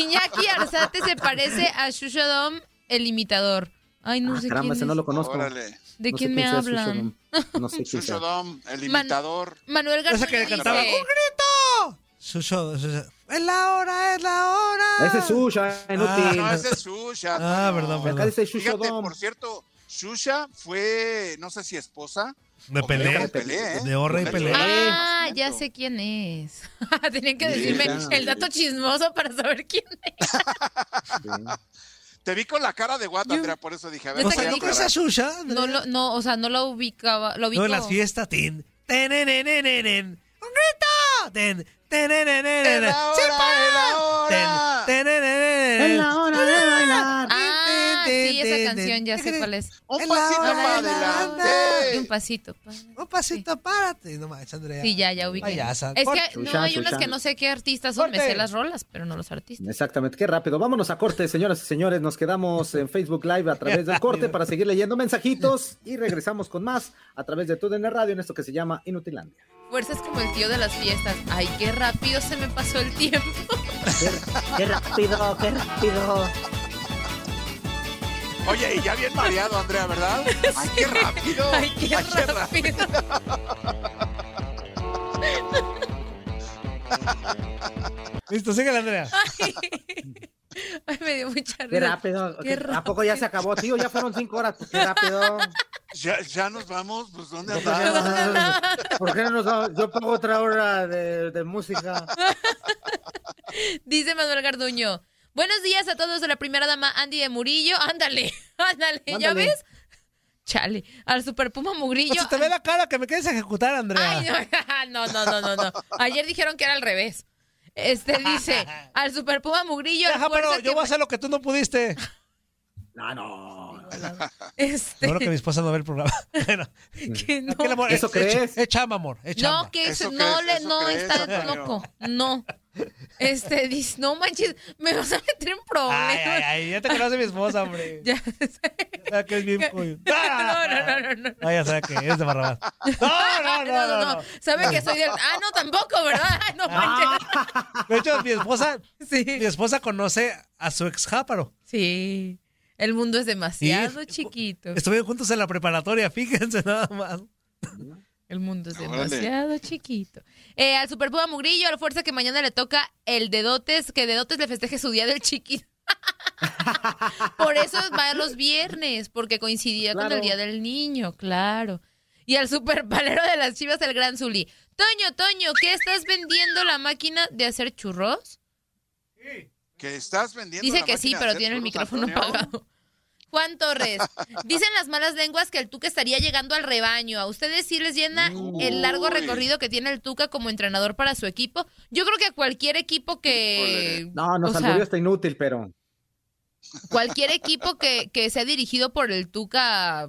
Iñaki Arzate se parece a Shushodom, el imitador. Ay, no Ah, sé caramba, quién ese es. no lo conozco. Órale. ¿De No quién me hablan? Sushodom. No sé. Sushodom, el Man- imitador. Manuel Esa García que dice, cantaba, ¡Un grito! Susho, Susho. Es la hora, es la hora. Ese es Susha, inútil. No, ese es Shusha. Ah, no. perdón, Acá perdón. dice Fíjate, por cierto, Shusha fue, no sé si esposa. De de Pelé, ¿eh? De Orre y Pelé. Ah, ya sé quién es. [laughs] Tenían que decirme el dato chismoso para saber quién es. Te vi con la cara de guata, Andrea, por eso dije, a ver. Neta voy que a dijo aclarar. esa Shusha? No, lo, no, o sea, no lo ubicaba. Lo ubico. No, en las fiestas, tin. Tenenenenenen. ¡Un grito! Ten, tenenenenen. Es la ¡Sí, hora, para! es la hora. Ten, tenenenenen. Es la hora de bailar. Ah, sí, esa canción ya sé cuál es. Un En pasito para de la adelante. Un pasito. pa- Un pasito, párate. No manches, Andrea. Sí, ya, ya ubiqué. Payasa. Es que no, hay unas que no sé qué artistas son, me sé las rolas, pero no los artistas. Exactamente, qué rápido. Vámonos a corte, señoras y señores. Nos quedamos en Facebook Live a través del corte para seguir leyendo mensajitos y regresamos con más a través de TUDN Radio en esto que se llama Inutilandia. Fuerzas como el tío de las fiestas. Ay, qué rápido se me pasó el tiempo. Qué rápido, qué rápido. Oye, y ya bien mareado, Andrea, ¿verdad? [laughs] Ay, qué rápido. Ay, qué rápido. [laughs] Listo, síguele, Andrea. Ay, me dio mucha risa. Qué rápido. Qué ¿A poco ya se acabó, tío? Ya fueron cinco horas. Qué rápido. Ya, ya nos vamos, pues ¿dónde ¿Por qué no andamos? ¿Por qué no nos vamos? Yo pago otra hora de, de música. [laughs] Dice Manuel Garduño. Buenos días a todos de la primera dama Andy de Murillo. [laughs] Ándale, ándale, ¿ya ves? Chale, al Super Puma Mugrillo. Si te ve la cara que me quieres ejecutar, Andrea. Ay, [laughs] no, no, no, no, no. Ayer dijeron que era al revés. Este dice, [laughs] al Super Puma Mugrillo. Deja, pero yo que voy a hacer lo que tú no pudiste. No, no. [laughs] Este, Seguro que mi esposa no ve el programa. [laughs] [laughs] Bueno, que no. aquel amor, ¿Eso es- crees? Es, es chamba, amor. Es chamba. No, que Eso no, crees, le, no crees, está loco. No. Este dice, no manches, me vas a meter en problemas. Ay, ay, ay, ya te conoce mi esposa, hombre. Ya Ya que es bien cool. No, no, no, no, no. Ah, ya sé que es de Barrabás. No, no, no, no, no. Sabe que soy del. Ah, no, tampoco, ¿verdad? Ay, No manches. De hecho, mi esposa, Sí. mi esposa conoce a su ex jáparo. Sí. El mundo es demasiado Sí. chiquito. Estuvieron juntos en la preparatoria, fíjense nada más. El mundo es Órale. demasiado chiquito. Eh, al Super Puma Mugrillo, a la fuerza que mañana le toca el Dedotes, que Dedotes le festeje su día del chiquito. [laughs] Por eso va los viernes, porque coincidía con el día del niño, claro. Y al super palero de las chivas, el gran Zuli. Toño, Toño, ¿qué estás vendiendo la máquina de hacer churros? Que estás vendiendo Dice que sí, pero tiene el micrófono Antonio. apagado. Juan Torres, [laughs] dicen las malas lenguas que el Tuca estaría llegando al rebaño. ¿A ustedes sí les llena el largo recorrido que tiene el Tuca como entrenador para su equipo? Yo creo que a cualquier equipo que... No, nos o sea, está inútil, pero. cualquier equipo que, que sea dirigido por el Tuca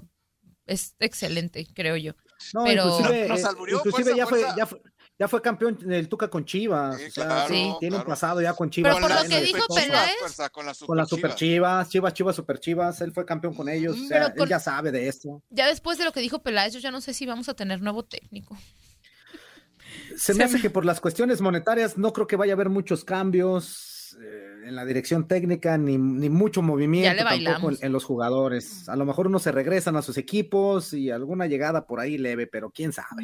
es excelente, creo yo. No, Pero- inclusive, Nos eh, alburió, inclusive fuerza, ya, fue, fuerza. ya, fue, ya fue campeón el Tuca con Chivas. Sí, o sea, claro, sí, tiene un pasado ya con Chivas. Pero por Con lo las que dijo super chivas, Peláez- con las Con las super super Chivas, Chivas, Chivas, super Chivas, él fue campeón con ellos, o sea, él ya sabe de esto. Ya después de lo que dijo Peláez, yo ya no sé si vamos a tener nuevo técnico. Se me hace que por las cuestiones monetarias no creo que vaya a haber muchos cambios eh, en la dirección técnica ni, ni mucho movimiento tampoco en, en los jugadores. A lo mejor unos se regresan a sus equipos y alguna llegada por ahí leve, pero quién sabe.